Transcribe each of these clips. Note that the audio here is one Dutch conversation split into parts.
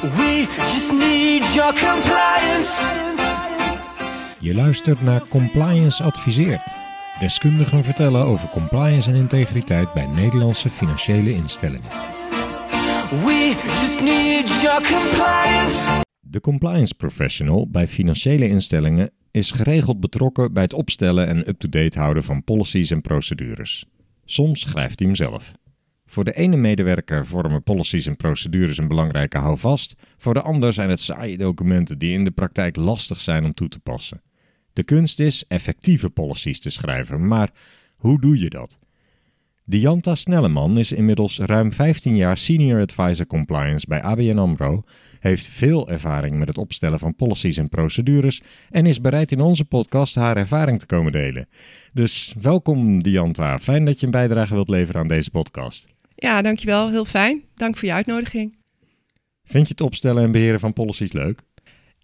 We just need your compliance. Je luistert naar Compliance Adviseert. Deskundigen vertellen over compliance en integriteit bij Nederlandse financiële instellingen. We just need your compliance. De compliance professional bij financiële instellingen is geregeld betrokken bij het opstellen en up-to-date houden van policies en procedures. Soms schrijft hij hem zelf. Voor de ene medewerker vormen policies en procedures een belangrijke houvast, voor de ander zijn het saaie documenten die in de praktijk lastig zijn om toe te passen. De kunst is effectieve policies te schrijven, maar hoe doe je dat? Dianta Snelleman is inmiddels ruim 15 jaar Senior Advisor Compliance bij ABN AMRO, heeft veel ervaring met het opstellen van policies en procedures en is bereid in onze podcast haar ervaring te komen delen. Dus welkom Dianta, fijn dat je een bijdrage wilt leveren aan deze podcast. Ja, dankjewel. Heel fijn. Dank voor je uitnodiging. Vind je het opstellen en beheren van policies leuk?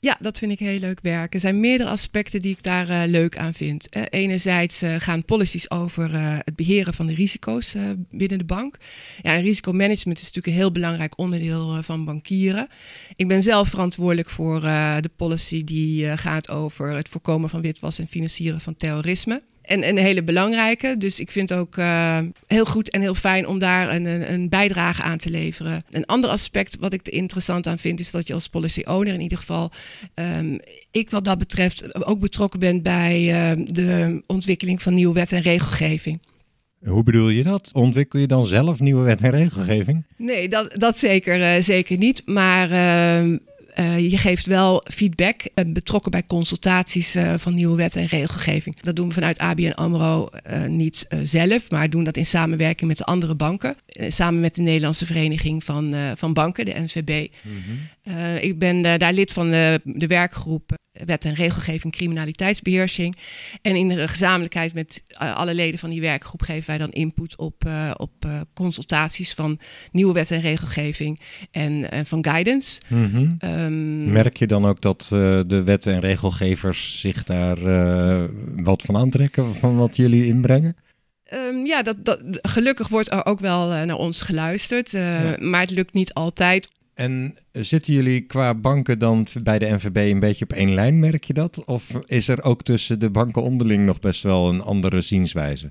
Ja, dat vind ik heel leuk werk. Er zijn meerdere aspecten die ik daar uh, leuk aan vind. Enerzijds uh, gaan policies over het beheren van de risico's binnen de bank. Ja, en risicomanagement is natuurlijk een heel belangrijk onderdeel van bankieren. Ik ben zelf verantwoordelijk voor de policy die gaat over het voorkomen van witwas en financieren van terrorisme. En een hele belangrijke. Dus ik vind het ook uh, heel goed en heel fijn om daar een, een, bijdrage aan te leveren. Een ander aspect wat ik er interessant aan vind, is dat je als policy owner in ieder geval, um, ik wat dat betreft, ook betrokken ben bij uh, de ontwikkeling van nieuwe wet en regelgeving. Hoe bedoel je dat? Ontwikkel je dan zelf nieuwe wet en regelgeving? Nee, dat, dat zeker, uh, zeker niet. Maar uh, uh, je geeft wel feedback, uh, betrokken bij consultaties uh, van nieuwe wet en regelgeving. Dat doen we vanuit ABN AMRO niet zelf, maar doen dat in samenwerking met de andere banken. samen met de Nederlandse Vereniging van, van Banken, de NVB. Mm -hmm. ik ben daar lid van de, de werkgroep wet en regelgeving criminaliteitsbeheersing. En in de gezamenlijkheid met alle leden van die werkgroep geven wij dan input op, uh, op uh, consultaties van nieuwe wet en regelgeving en, van guidance. Mm -hmm. um, Merk je dan ook dat de wet en regelgevers zich daar wat van aantrekken van wat jullie inbrengen? Um, ja, dat, dat, gelukkig wordt er ook wel naar ons geluisterd. Ja. Maar het lukt niet altijd en zitten jullie qua banken dan bij de NVB een beetje op één lijn, merk je dat? Of is er ook tussen de banken onderling nog best wel een andere zienswijze?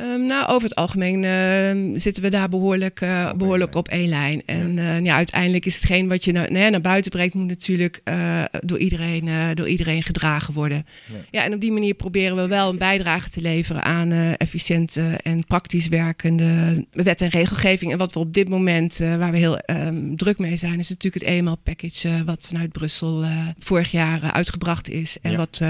Um, nou, over het algemeen uh, zitten we daar behoorlijk, uh, behoorlijk op één lijn. En ja. Uh, ja, uiteindelijk is hetgeen wat je naar, nee, naar buiten brengt, moet natuurlijk door, iedereen, door iedereen gedragen worden. Ja. ja. en op die manier proberen we wel een bijdrage te leveren aan efficiënte en praktisch werkende wet en regelgeving. En wat we op dit moment, waar we heel um, druk mee zijn, is natuurlijk het EML-package wat vanuit Brussel vorig jaar uitgebracht is. En ja. wat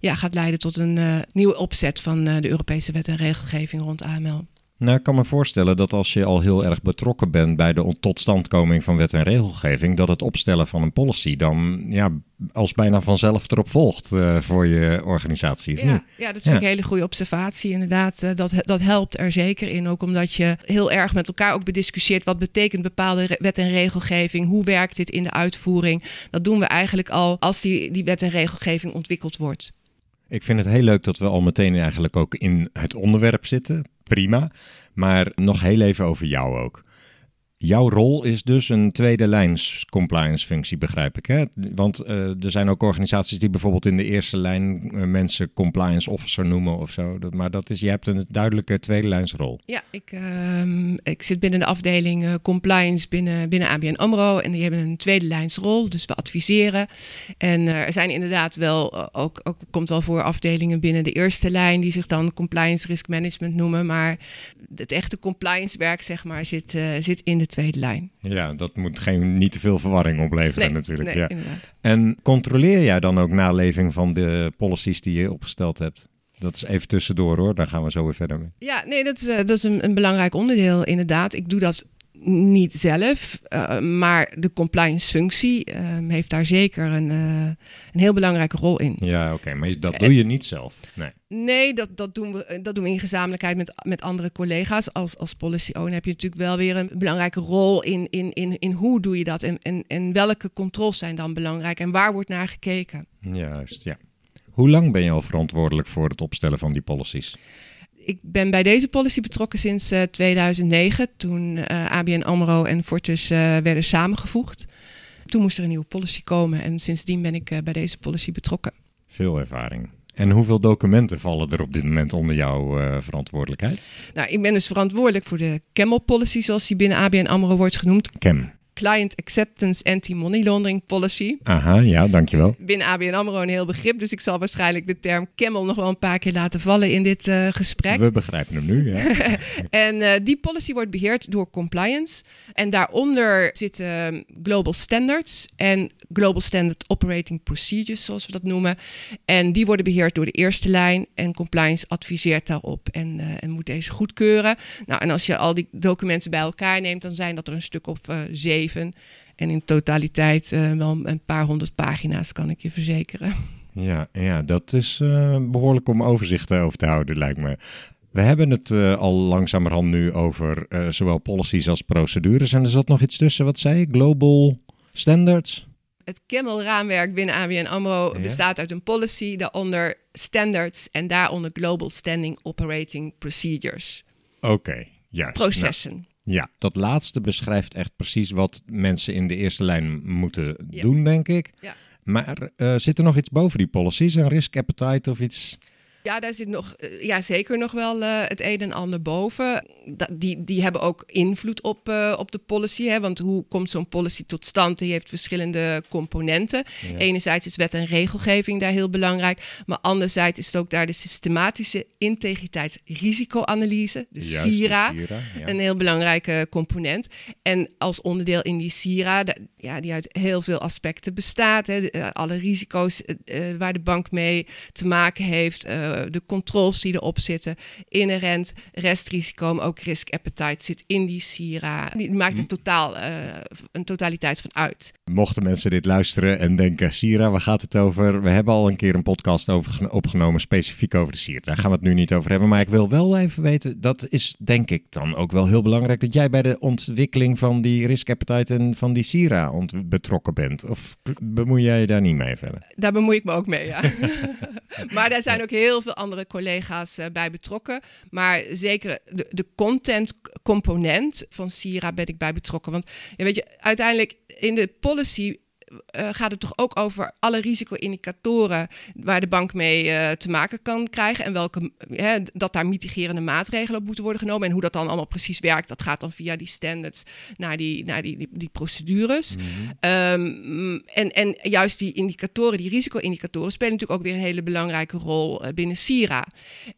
ja, gaat leiden tot een nieuwe opzet van de Europese wet en regelgeving rond AML. Nou, ik kan me voorstellen dat als je al heel erg betrokken bent bij de totstandkoming van wet en regelgeving, dat het opstellen van een policy dan ja, als bijna vanzelf erop volgt uh, voor je organisatie. Ja, ja, dat vind ja. ik een hele goede observatie. Inderdaad, uh, dat, dat helpt er zeker in. Ook omdat je heel erg met elkaar ook bediscussieert wat betekent bepaalde wet en regelgeving, hoe werkt dit in de uitvoering. Dat doen we eigenlijk al als die, die wet en regelgeving ontwikkeld wordt. Ik vind het heel leuk dat we al meteen eigenlijk ook in het onderwerp zitten. Prima. Maar nog heel even over jou ook. Jouw rol is dus een tweede lijns compliance functie, begrijp ik. Hè? Want uh, er zijn ook organisaties die bijvoorbeeld in de eerste lijn uh, mensen compliance officer noemen of zo. Maar dat is, je hebt een duidelijke tweede lijnsrol. Ja, ik, uh, ik zit binnen de afdeling eh, compliance binnen, binnen ABN AMRO. En die hebben een tweede lijnsrol, dus we adviseren. En er zijn inderdaad wel, ook, ook komt wel voor afdelingen binnen de eerste lijn... die zich dan compliance risk management noemen. Maar het echte compliance werk, zeg maar, zit, zit in de tweede lijn. Ja, dat moet geen, niet te veel verwarring opleveren nee, natuurlijk. Nee, ja. inderdaad. En controleer jij dan ook naleving van de policies die je opgesteld hebt? Dat is even tussendoor hoor, daar gaan we zo weer verder mee. Ja, nee, dat is, uh, dat is een, een, belangrijk onderdeel inderdaad. Ik doe dat niet zelf, uh, maar de compliance functie uh, heeft daar zeker een, uh, een heel belangrijke rol in. Ja, oké, okay, maar dat doe je niet zelf? Nee, nee dat, dat, doen we, dat doen we in gezamenlijkheid met, met andere collega's. Als, als policy owner heb je natuurlijk wel weer een belangrijke rol in, in, in, in hoe doe je dat en, en, en welke controles zijn dan belangrijk en waar wordt naar gekeken. Juist, ja. Hoe lang ben je al verantwoordelijk voor het opstellen van die policies? Ik ben bij deze policy betrokken sinds uh, 2009, toen uh, ABN AMRO en Fortis uh, werden samengevoegd. toen moest er een nieuwe policy komen en sindsdien ben ik eh, bij deze policy betrokken. Veel ervaring. En hoeveel documenten vallen er op dit moment onder jouw uh, verantwoordelijkheid? Nou, ik ben dus verantwoordelijk voor de Camel Policy, zoals die binnen ABN AMRO wordt genoemd. CAM. Client Acceptance Anti-Money Laundering Policy. Aha, ja, dankjewel. Binnen ABN AMRO een heel begrip, dus ik zal waarschijnlijk de term camel nog wel een paar keer laten vallen in dit uh, gesprek. We begrijpen hem nu, ja. en uh, die policy wordt beheerd door compliance. En daaronder zitten global standards en global standard operating procedures, zoals we dat noemen. En die worden beheerd door de eerste lijn en compliance adviseert daarop en, uh, en moet deze goedkeuren. Nou, en als je al die documenten bij elkaar neemt, dan zijn dat er een stuk of zeven en in totaliteit uh, wel een paar honderd pagina's, kan ik je verzekeren. Ja, ja dat is uh, behoorlijk om overzicht over te houden, lijkt me. We hebben het uh, al langzamerhand nu over zowel policies als procedures. En er zat nog iets tussen, wat zei je? Global standards? Het Camel-raamwerk binnen ABN AMRO ja. bestaat uit een policy, daaronder standards en daaronder global standing operating procedures. Oké, okay, juist. Processen. Nou, ja, dat laatste beschrijft echt precies wat mensen in de eerste lijn moeten ja. doen, denk ik. Ja. Maar uh, zit er nog iets boven die policies, een risk appetite of iets? Ja, daar zit nog, ja, zeker nog wel uh, het een en ander boven. Da die, die hebben ook invloed op, uh, op de policy. Hè? Want hoe komt zo'n policy tot stand? Die heeft verschillende componenten. Ja. Enerzijds is wet en regelgeving daar heel belangrijk. Maar anderzijds is het ook daar de systematische integriteitsrisicoanalyse, de Juist, SIRA, de ja. een heel belangrijke component. En als onderdeel in die SIRA, ja, die uit heel veel aspecten bestaat. Hè? De, alle risico's uh, waar de bank mee te maken heeft de controls die erop zitten, inherent restrisico, maar ook risk appetite zit in die SIRA. Die maakt er totaal uh, een totaliteit van uit. Mochten mensen dit luisteren en denken, SIRA, waar gaat het over? We hebben al een keer een podcast over opgenomen, specifiek over de SIRA. Daar gaan we het nu niet over hebben, maar ik wil wel even weten, dat is denk ik dan ook wel heel belangrijk, dat jij bij de ontwikkeling van die risk appetite en van die SIRA betrokken bent. Of bemoei jij je daar niet mee verder? Daar bemoei ik me ook mee, ja. maar daar zijn ook heel veel andere collega's uh, bij betrokken. Maar zeker de, de content component van Sira ben ik bij betrokken. Want ja, weet je, uiteindelijk in de policy uh, gaat het toch ook over alle risico-indicatoren waar de bank mee uh, te maken kan krijgen. En welke, hè, dat daar mitigerende maatregelen op moeten worden genomen. En hoe dat dan allemaal precies werkt, dat gaat dan via die standards naar die, naar die, die, die procedures. Mm -hmm. um, en, en juist die indicatoren, die risico-indicatoren, spelen natuurlijk ook weer een hele belangrijke rol uh, binnen SIRA.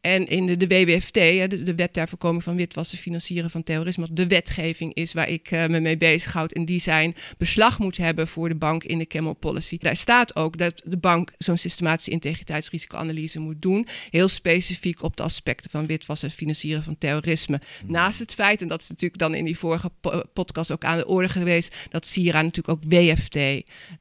En in de, de WWFT, de, de Wet ter Voorkoming van Witwassen, Financieren van Terrorisme, de wetgeving is waar ik me mee bezighoud. En die zijn beslag moet hebben voor de bank in de Camel Policy. Daar staat ook dat de bank zo'n systematische integriteitsrisicoanalyse moet doen. Heel specifiek op de aspecten van witwassen en financieren van terrorisme. Hmm. Naast het feit, en dat is natuurlijk dan in die vorige podcast ook aan de orde geweest, dat SIRA natuurlijk ook WFT,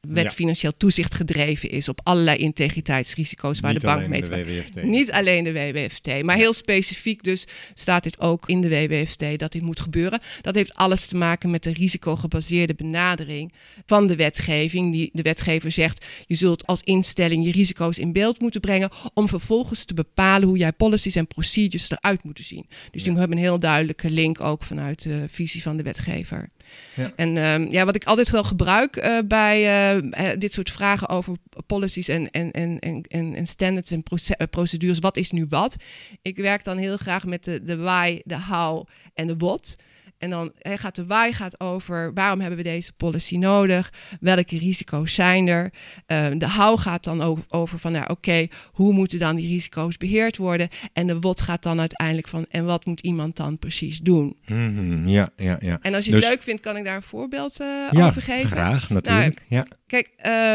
wet ja. financieel toezicht gedreven is op allerlei integriteitsrisico's waar Niet de bank mee te maken. Niet alleen de WWFT, maar heel specifiek dus staat dit ook in de WWFT dat dit moet gebeuren. Dat heeft alles te maken met de risicogebaseerde benadering van de wetgeving die de wetgever zegt, je zult als instelling je risico's in beeld moeten brengen om vervolgens te bepalen hoe jij policies en procedures eruit moeten zien. Dus ja. die hebben een heel duidelijke link ook vanuit de visie van de wetgever. Ja. En um, ja, wat ik altijd wel gebruik uh, bij uh, dit soort vragen over policies en, en, en, en, en standards en procedures, wat is nu wat? Ik werk dan heel graag met de, de why, de how en de what. En dan he, gaat de why gaat over waarom hebben we deze policy nodig? Welke risico's zijn er? Uh, de how gaat dan over, over van nou, oké, okay, hoe moeten dan die risico's beheerd worden? En de what gaat dan uiteindelijk van en wat moet iemand dan precies doen? Mm -hmm, ja, ja, ja. En als je dus, het leuk vindt, kan ik daar een voorbeeld uh, ja, over geven. Graag, natuurlijk. Nou, ja. Kijk,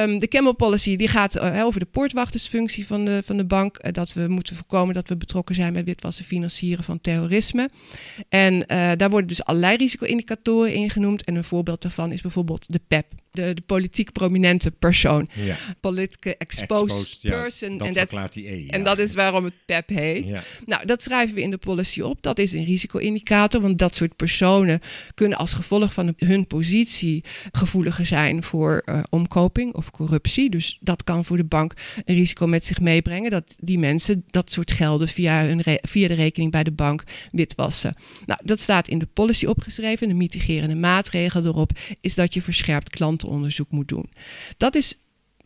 um, de Camel Policy die gaat uh, over de poortwachtersfunctie van de, van de bank. Uh, dat we moeten voorkomen dat we betrokken zijn met witwassen financieren van terrorisme. En uh, daar worden dus allerlei risico-indicatoren in genoemd. En een voorbeeld daarvan is bijvoorbeeld de PEP. De, de politiek prominente persoon. Ja. Politically exposed, Exposed, person. Ja, dat en verklaart die E. Ja. en dat is waarom het PEP heet. Nou, dat schrijven we in de policy op. Dat is een risico-indicator, want dat soort personen kunnen als gevolg van hun positie gevoeliger zijn voor uh, omkoping of corruptie. Dus dat kan voor de bank een risico met zich meebrengen dat die mensen dat soort gelden via, hun via de rekening bij de bank witwassen. Nou, dat staat in de policy opgeschreven. De mitigerende maatregel erop is dat je verscherpt klanten klantenonderzoek moet doen. Dat is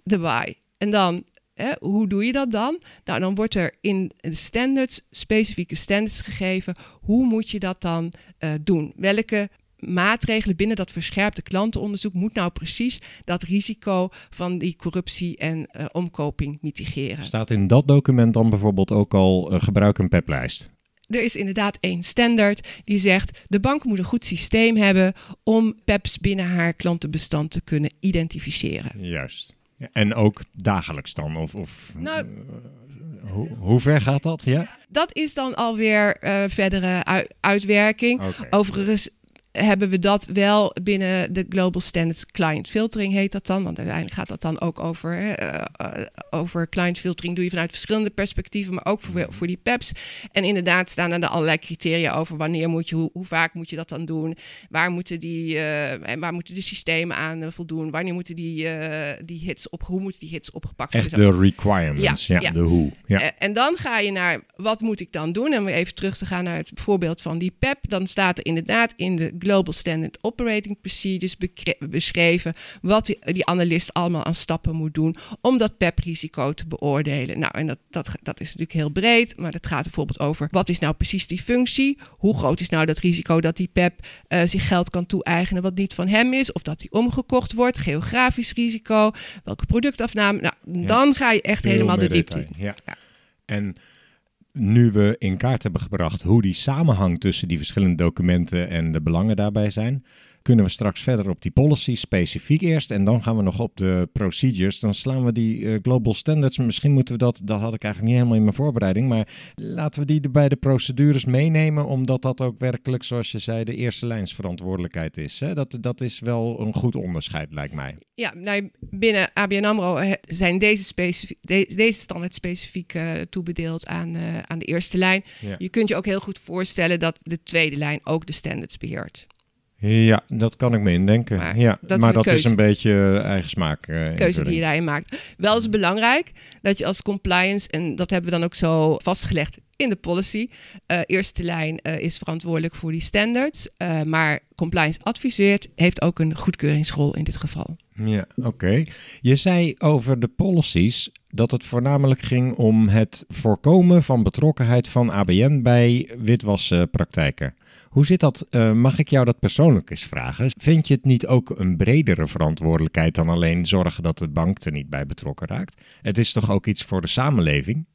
de why. En dan, hè, hoe doe je dat dan? Nou, dan wordt er in de standards, specifieke standards gegeven. Hoe moet je dat dan uh, doen? Welke maatregelen binnen dat verscherpte klantenonderzoek moet nou precies dat risico van die corruptie en uh, omkoping mitigeren. Staat in dat document dan bijvoorbeeld ook al uh, gebruik een PEP-lijst? Er is inderdaad één standaard die zegt de bank moet een goed systeem hebben om PEPs binnen haar klantenbestand te kunnen identificeren. Juist. En ook dagelijks dan? Of, of nou, uh, hoe, hoe ver gaat dat? Ja? Dat is dan alweer uh, verdere uitwerking. Okay. Overigens hebben we dat wel binnen de Global Standards Client Filtering heet dat dan. Want uiteindelijk gaat dat dan ook over, uh, over client filtering doe je vanuit verschillende perspectieven, maar ook voor, voor die PEPs. En inderdaad staan er de allerlei criteria over wanneer moet je, hoe, hoe, vaak moet je dat dan doen, waar moeten, die, uh, en waar moeten de systemen aan voldoen, wanneer moeten die, die hits op, hoe moeten die hits opgepakt worden. Echt de requirements, ja, ja, de hoe. Ja. en dan ga je naar, wat moet ik dan doen? En we even terug te gaan naar het voorbeeld van die PEP, dan staat er inderdaad in de Global Standard Operating Procedures beschreven. Wat die, die, analist allemaal aan stappen moet doen om dat PEP-risico te beoordelen. Nou, en dat, dat, dat is natuurlijk heel breed, maar het gaat bijvoorbeeld over wat is nou precies die functie? Hoe groot is nou dat risico dat die PEP uh, zich geld kan toe-eigenen wat niet van hem is? Of dat die omgekocht wordt? Geografisch risico? Welke productafname? Nou, dan ga je echt helemaal de diepte in. Ja. ja. En nu we in kaart hebben gebracht hoe die samenhang tussen die verschillende documenten en de belangen daarbij zijn, kunnen we straks verder op die policy specifiek eerst. En dan gaan we nog op de procedures. Dan slaan we die uh, global standards. Misschien moeten we dat, dat had ik eigenlijk niet helemaal in mijn voorbereiding. Maar laten we die bij de procedures meenemen. Omdat dat ook werkelijk, zoals je zei, de eerste lijnsverantwoordelijkheid is. Hè? Dat, dat is wel een goed onderscheid, lijkt mij. Ja, nou, binnen ABN AMRO zijn deze, de, deze standaard specifiek uh, toebedeeld aan, uh, aan de eerste lijn. Ja. Je kunt je ook heel goed voorstellen dat de tweede lijn ook de standards beheert. Ja, dat kan ik me indenken. Maar ja, dat, maar is, dat is een beetje eigen smaak. Uh, keuze die je daarin maakt. Wel is belangrijk dat je als compliance, en dat hebben we dan ook zo vastgelegd in de policy. Uh, eerste lijn uh, is verantwoordelijk voor die standards. Maar compliance adviseert, heeft ook een goedkeuringsrol in dit geval. Ja, oké. Je zei over de policies dat het voornamelijk ging om het voorkomen van betrokkenheid van ABN bij witwaspraktijken. Hoe zit dat? Uh, mag ik jou dat persoonlijk eens vragen? Vind je het niet ook een bredere verantwoordelijkheid dan alleen zorgen dat de bank er niet bij betrokken raakt? Het is toch ook iets voor de samenleving?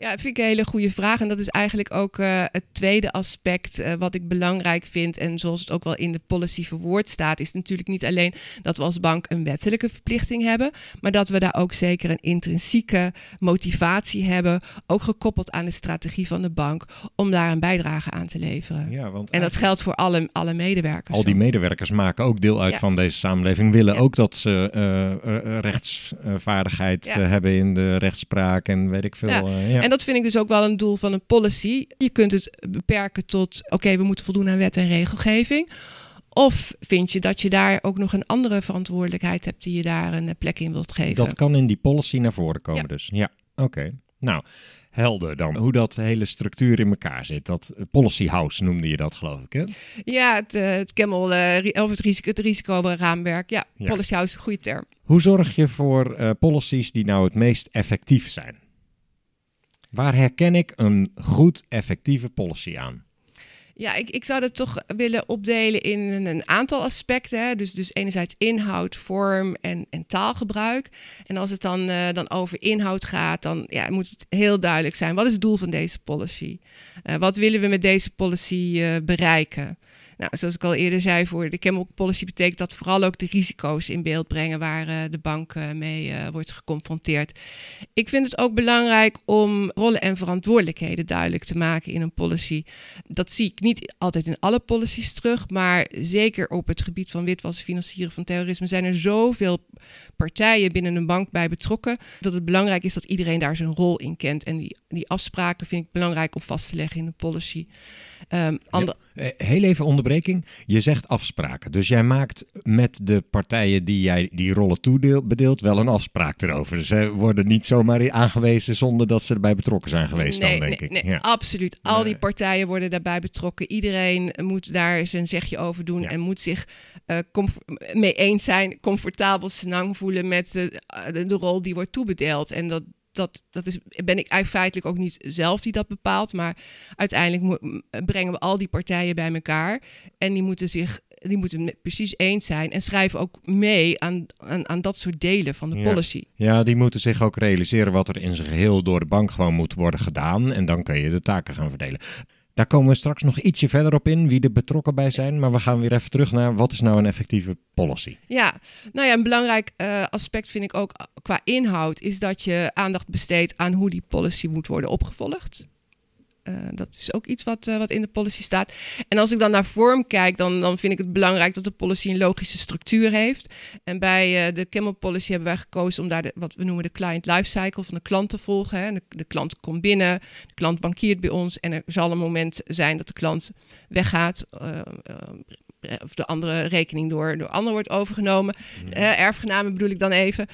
Ja, dat vind ik een hele goede vraag. En dat is eigenlijk ook uh, het tweede aspect uh, wat ik belangrijk vind. En zoals het ook wel in de policy verwoord staat, is natuurlijk niet alleen dat we als bank een wettelijke verplichting hebben, maar dat we daar ook zeker een intrinsieke motivatie hebben, ook gekoppeld aan de strategie van de bank, om daar een bijdrage aan te leveren. Ja, want en dat geldt voor alle, alle medewerkers. Al die medewerkers maken ook deel uit ja. van deze samenleving, willen ja. ook dat ze uh, rechtsvaardigheid hebben in de rechtspraak en weet ik veel. Ja. En dat vind ik dus ook wel een doel van een policy. Je kunt het beperken tot: oké, we moeten voldoen aan wet en regelgeving. Of vind je dat je daar ook nog een andere verantwoordelijkheid hebt die je daar een plek in wilt geven? Dat kan in die policy naar voren komen, ja. dus. Ja, oké. Nou, helder dan. Hoe dat hele structuur in elkaar zit. Dat policy house noemde je dat, geloof ik, hè? Ja, het, uh, het Camel, uh, of het risico, het risicoraamwerk. Ja, ja, policy house, goede term. Hoe zorg je voor uh, policies die nou het meest effectief zijn? Waar herken ik een goed effectieve policy aan? Ja, ik, ik zou dat toch willen opdelen in een, aantal aspecten. Hè. Dus, dus enerzijds inhoud, vorm en, en taalgebruik. En als het dan, uh, dan over inhoud gaat, dan ja, moet het heel duidelijk zijn. Wat is het doel van deze policy? Uh, wat willen we met deze policy uh, bereiken? Nou, zoals ik al eerder zei, voor de chemical policy betekent dat vooral ook de risico's in beeld brengen waar uh, de bank uh, mee uh, wordt geconfronteerd. Ik vind het ook belangrijk om rollen en verantwoordelijkheden duidelijk te maken in een policy. Dat zie ik niet altijd in alle policies terug, maar zeker op het gebied van witwassen, financieren van terrorisme zijn er zoveel partijen binnen een bank bij betrokken dat het belangrijk is dat iedereen daar zijn rol in kent. En die, die afspraken vind ik belangrijk om vast te leggen in de policy. Ehm, andere, Eh, Heel even onderbreking. Je zegt afspraken. Dus jij maakt met de partijen die jij die rollen toebedeelt wel een afspraak erover. Ze worden niet zomaar aangewezen zonder dat ze erbij betrokken zijn geweest nee, dan, denk nee, ik. nee, Ja. absoluut. Al die partijen worden daarbij betrokken. Iedereen moet daar zijn zegje over doen Ja. en moet zich eh, mee eens zijn, comfortabel senang voelen met de, de, de rol die wordt toebedeeld. En dat, dat, dat is, ben ik eigenlijk feitelijk ook niet zelf die dat bepaalt, maar uiteindelijk brengen we al die partijen bij elkaar en die moeten zich die moeten precies eens zijn en schrijven ook mee aan, aan, aan dat soort delen van de Ja. policy. Ja, die moeten zich ook realiseren wat er in zijn geheel door de bank gewoon moet worden gedaan. En dan kun je de taken gaan verdelen. Daar komen we straks nog ietsje verder op in, wie er betrokken bij zijn. Maar we gaan weer even terug naar wat is nou een effectieve policy? Ja, nou ja, een belangrijk eh, aspect vind ik ook qua inhoud is dat je aandacht besteedt aan hoe die policy moet worden opgevolgd. Eh, dat is ook iets wat, eh, wat in de policy staat. En als ik dan naar vorm kijk, dan, dan vind ik het belangrijk dat de policy een logische structuur heeft. En bij eh, de Camel Policy hebben wij gekozen om daar de, wat we noemen de client lifecycle van de klant te volgen. Hè. De, de klant komt binnen, de klant bankiert bij ons en er zal een moment zijn dat de klant weggaat. Eh, of de andere rekening door, door ander wordt overgenomen. Eh, erfgenamen bedoel ik dan even.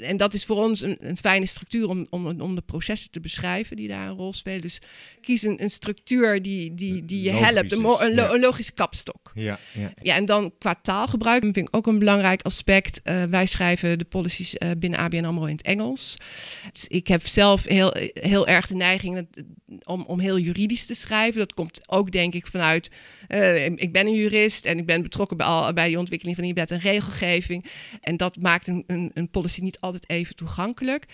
En dat is voor ons een, een fijne structuur om, om, om de processen te beschrijven die daar een rol spelen. Dus kies een, een structuur die, die, die je Logisch helpt, een, lo- ja. een logische kapstok. Ja, ja. Ja, en dan qua taalgebruik vind ik ook een belangrijk aspect. Eh, wij schrijven de policies binnen ABN AMRO in het Engels. Het- Ik heb zelf heel, heel erg de neiging om, om heel juridisch te schrijven. Dat komt ook denk ik vanuit... ik ben een jurist en ik ben betrokken bij, al, bij die ontwikkeling van die wet en regelgeving. En dat maakt een, een, een policy niet altijd even toegankelijk.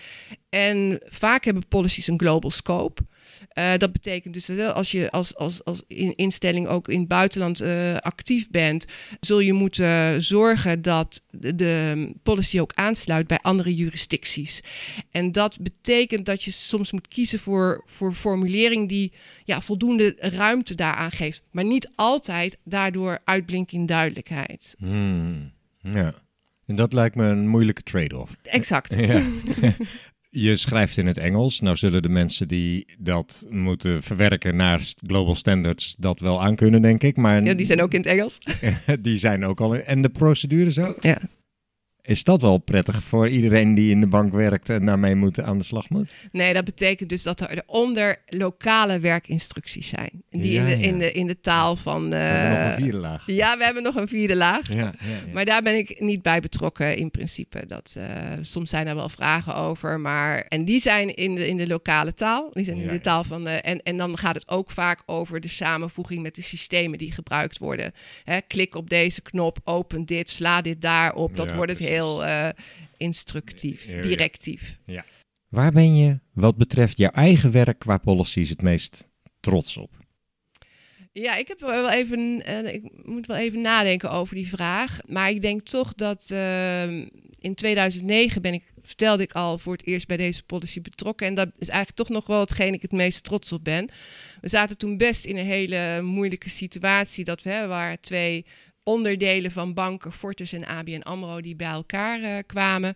En vaak hebben policies een global scope. Eh, dat betekent dus dat als je als, als, als in, instelling ook in het buitenland eh, actief bent, zul je moeten zorgen dat de, de policy ook aansluit bij andere jurisdicties. En dat betekent dat je soms moet kiezen voor, voor formulering die ja, voldoende ruimte daaraan geeft, maar niet altijd daardoor uitblinkt in duidelijkheid. Hmm, ja. En dat lijkt me een moeilijke trade-off. Exact. Ja. Je schrijft in het Engels. Nou zullen de mensen die dat moeten verwerken naar global standards dat wel aankunnen, denk ik. Maar Ja, die zijn ook in het Engels. die zijn ook al. En de procedures ook. Ja. Is dat wel prettig voor iedereen die in de bank werkt en daarmee moet, aan de slag moet? Nee, dat betekent dus dat er eronder lokale werkinstructies zijn. Die Ja, in, de, ja. in, de, in de taal van. We hebben nog eh, een vierde laag. Ja, we hebben nog een vierde laag. Ja. Maar daar ben ik niet bij betrokken in principe. Dat, eh, soms zijn er wel vragen over. Maar, en die zijn in de, in de lokale taal. Die zijn in de taal van. de en, en dan gaat het ook vaak over de samenvoeging met de systemen die gebruikt worden. Hè, klik op deze knop, open dit, sla dit daarop. Dat wordt het precies. Heel eh, instructief, Ja, ja. directief. Waar ben je wat betreft jouw eigen werk qua policies het meest trots op? Ja, ik heb wel even, eh, ik moet wel even nadenken over die vraag. Maar ik denk toch dat ehm, in 2009 ben ik, vertelde ik al, voor het eerst bij deze policy betrokken. En dat is eigenlijk toch nog wel hetgeen ik het meest trots op ben. We zaten toen best in een hele moeilijke situatie. Dat we hè, waren twee onderdelen van banken, Fortis en ABN AMRO, die bij elkaar eh, kwamen.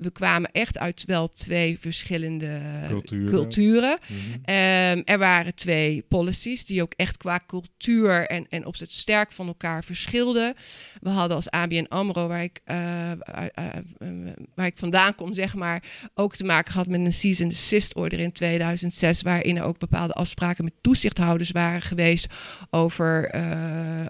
We kwamen echt uit wel twee verschillende Culturen. culturen. Ehm, er waren twee policies die ook echt qua cultuur en, en opzet sterk van elkaar verschilden. We hadden als ABN AMRO, waar ik, eh, eh, eh, waar ik vandaan kom, zeg maar, ook te maken gehad met een cease and desist order in 2006, waarin er ook bepaalde afspraken met toezichthouders waren geweest over,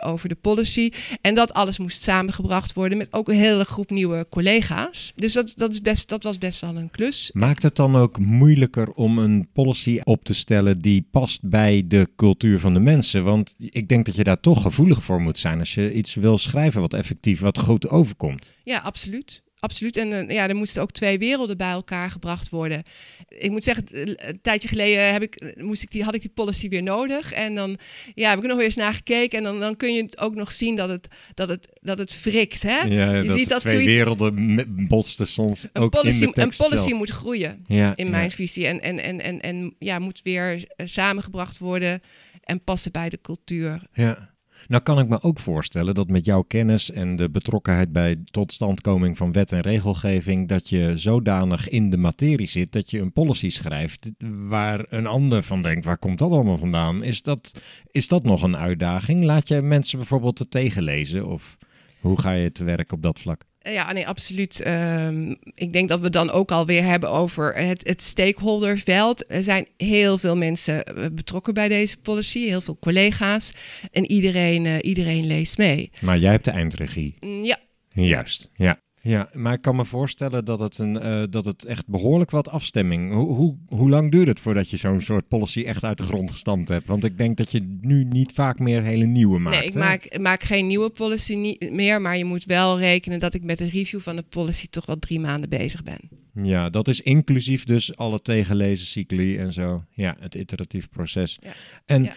over de policy. En dat alles moest samengebracht worden met ook een hele groep nieuwe collega's. Dus dat, dat, is best, dat was best wel een klus. Maakt het dan ook moeilijker om een policy op te stellen die past bij de cultuur van de mensen? Want ik denk dat je daar toch gevoelig voor moet zijn als je iets wil schrijven wat effectief, wat goed overkomt. Ja, absoluut. Absoluut. En eh, ja, er moesten ook twee werelden bij elkaar gebracht worden. Ik moet zeggen, eh, een tijdje geleden heb ik, eh, moest ik die, had ik die policy weer nodig. En dan ja, heb ik er nog eens naar gekeken. En dan, dan kun je ook nog zien dat het, dat het, dat het wrikt. Hè? Ja, je dat ziet dat twee zoiets, werelden botsten soms een ook policy, in de een policy zelf. moet groeien, ja, in ja. mijn visie. En, en, en, en, en ja, moet weer samengebracht worden en passen bij de cultuur. Ja. Nou kan ik me ook voorstellen dat met jouw kennis en de betrokkenheid bij totstandkoming van wet en regelgeving, dat je zodanig in de materie zit dat je een policy schrijft waar een ander van denkt, waar komt dat allemaal vandaan? Is dat, is dat nog een uitdaging? Laat je mensen bijvoorbeeld het tegenlezen of hoe ga je te werk op dat vlak? Ja, nee, absoluut. Ehm, ik denk dat we dan ook alweer hebben over het, het stakeholderveld. Er zijn heel veel mensen eh, betrokken bij deze policy, heel veel collega's. En iedereen, eh, iedereen leest mee. Maar jij hebt de eindregie. Mm, Ja, Juist, ja. Ja, maar ik kan me voorstellen dat het, een, eh, dat het echt behoorlijk wat afstemming... Hoe, hoe, hoe lang duurt het voordat je zo'n soort policy echt uit de grond gestampt hebt? Want ik denk dat je nu niet vaak meer hele nieuwe maakt. nee, ik hè? maak, maak geen nieuwe policy nie- meer. Maar je moet wel rekenen dat ik met een review van de policy toch wel drie maanden bezig ben. Ja, dat is inclusief dus alle tegenlezen cycli en zo. Ja, het iteratief proces. Ja. En Ja.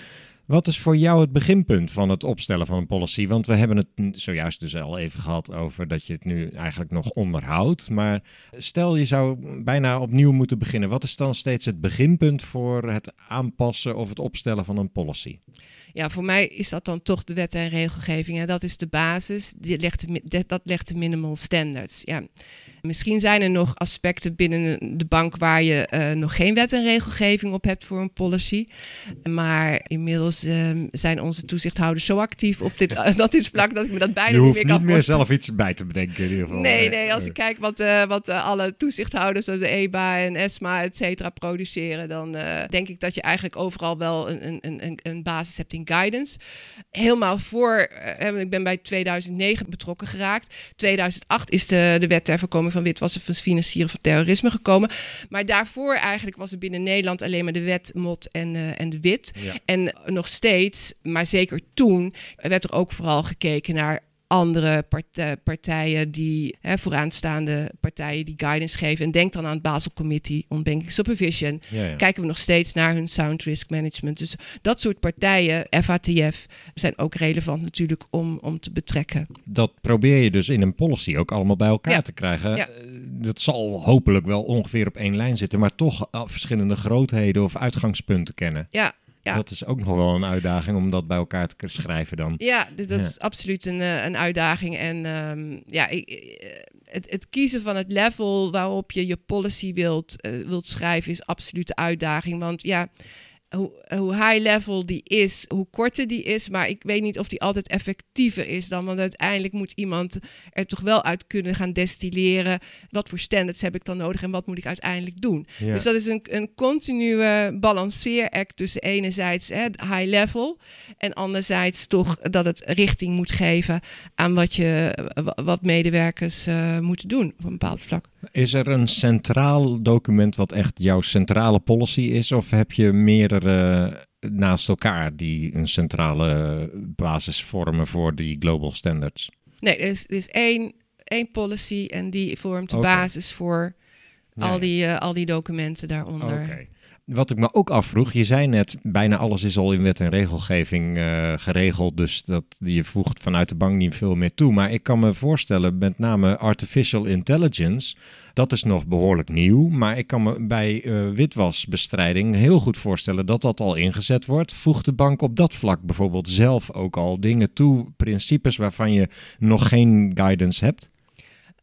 Wat is voor jou het beginpunt van het opstellen van een policy? Want we hebben het zojuist dus al even gehad over dat je het nu eigenlijk nog onderhoudt. Maar stel je zou bijna opnieuw moeten beginnen. Wat is dan steeds het beginpunt voor het aanpassen of het opstellen van een policy? Ja, voor mij is dat dan toch de wet en regelgeving. En dat is de basis. Die legt de, dat- legt de minimal standards. Ja. Misschien zijn er nog aspecten binnen de bank waar je eh, nog geen wet en regelgeving op hebt voor een policy. Maar inmiddels ehm, zijn onze toezichthouders zo actief op dit, dat dit vlak dat ik me dat bijna Je niet hoeft meer niet kan meer voorstellen. zelf iets bij te bedenken in ieder geval. Nee, nee, als ik kijk wat, eh, wat eh, alle toezichthouders zoals de EBA en ESMA, et cetera, produceren, dan eh, denk ik dat je eigenlijk overal wel een, een, een- een, een basis hebt in guidance. Helemaal voor, eh, want ik ben bij 2009 betrokken geraakt. 2008 is de, de wet ter voorkoming van witwassen van financieren van terrorisme gekomen. Maar daarvoor eigenlijk was er binnen Nederland alleen maar de wet MOT en, eh, en de WIT. Ja. En nog steeds, maar zeker toen, werd er ook vooral gekeken naar andere eh, partijen die hè, vooraanstaande partijen die guidance geven. En denk dan aan het Basel Committee on Banking Supervision. Ja, ja. Kijken we nog steeds naar hun sound risk management. Dus dat soort partijen, FATF, zijn ook relevant natuurlijk om, om te betrekken. dat probeer je dus in een policy ook allemaal bij elkaar Ja. te krijgen. Eh, Dat zal hopelijk wel ongeveer op één lijn zitten, maar toch eh, verschillende grootheden of uitgangspunten kennen. Ja, ja. Dat is ook nog wel een uitdaging om dat bij elkaar te schrijven dan. Ja, dat Ja. is absoluut een, eh, een uitdaging. En ehm, ja, ik, eh, het, het kiezen van het level waarop je je policy wilt, eh, wilt schrijven is absoluut de uitdaging. Want ja, hoe, hoe high level die is, hoe korter die is, maar ik weet niet of die altijd effectiever is dan. Want uiteindelijk moet iemand er toch wel uit kunnen gaan destilleren. Wat voor standards heb ik dan nodig en wat moet ik uiteindelijk doen? Ja. Dus dat is een, een continue balanceeract tussen enerzijds hè, het high level en anderzijds toch dat het richting moet geven aan wat, je, wa- wat medewerkers eh, moeten doen op een bepaald vlak. Is er een centraal document wat echt jouw centrale policy is? Of heb je meerdere naast elkaar die een centrale basis vormen voor die global standards? Nee, er is, er is één, één policy en die vormt de basis voor al, die, eh, al die documenten daaronder. Oké. Wat ik me ook afvroeg, je zei net, bijna alles is al in wet en regelgeving eh, geregeld, dus dat je voegt vanuit de bank niet veel meer toe. Maar ik kan me voorstellen, met name artificial intelligence, dat is nog behoorlijk nieuw. Maar ik kan me bij eh, witwasbestrijding heel goed voorstellen dat dat al ingezet wordt. Voegt de bank op dat vlak bijvoorbeeld zelf ook al dingen toe, principes waarvan je nog geen guidance hebt?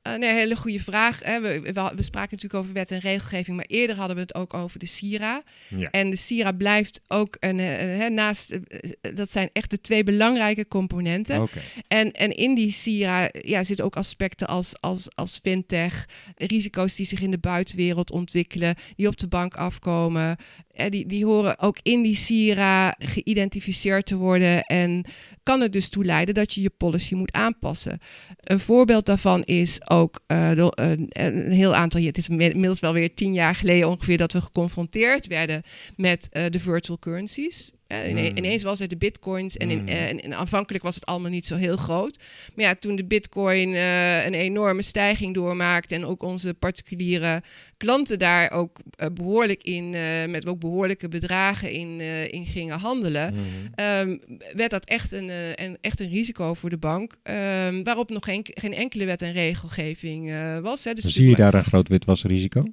Eh, nee, hele goede vraag. Hè. We, we, we spraken natuurlijk over wet en regelgeving, maar eerder hadden we het ook over de SIRA. Ja. En de SIRA blijft ook een, eh, hè, naast, eh, eh, dat zijn echt de twee belangrijke componenten. Oké. En, en in die SIRA ja, zitten ook aspecten als, als, als fintech, risico's die zich in de buitenwereld ontwikkelen, die op de bank afkomen. Eh, die, die horen ook in die SIRA geïdentificeerd te worden en kan het dus toe leiden dat je je policy moet aanpassen. Een voorbeeld daarvan is ook eh, een, een heel aantal, het is inmiddels wel weer tien jaar geleden ongeveer dat we geconfronteerd werden met eh, de virtual currencies. Mm. Ineens was er de bitcoins en, in, Mm. eh, en, en aanvankelijk was het allemaal niet zo heel groot. Maar ja, toen de bitcoin eh, een enorme stijging doormaakte en ook onze particuliere klanten daar ook eh, behoorlijk in, met ook behoorlijke bedragen in, in gingen handelen, Mhm. ehm, werd dat echt een, een, echt een risico voor de bank, ehm, waarop nog geen, geen enkele wet en regelgeving was. Hè. Dus Zie je daar een groot witwasrisico?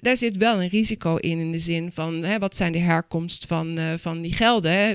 Daar zit wel een risico in, in de zin van hè, wat zijn de herkomst van, uh, van die gelden. Hè?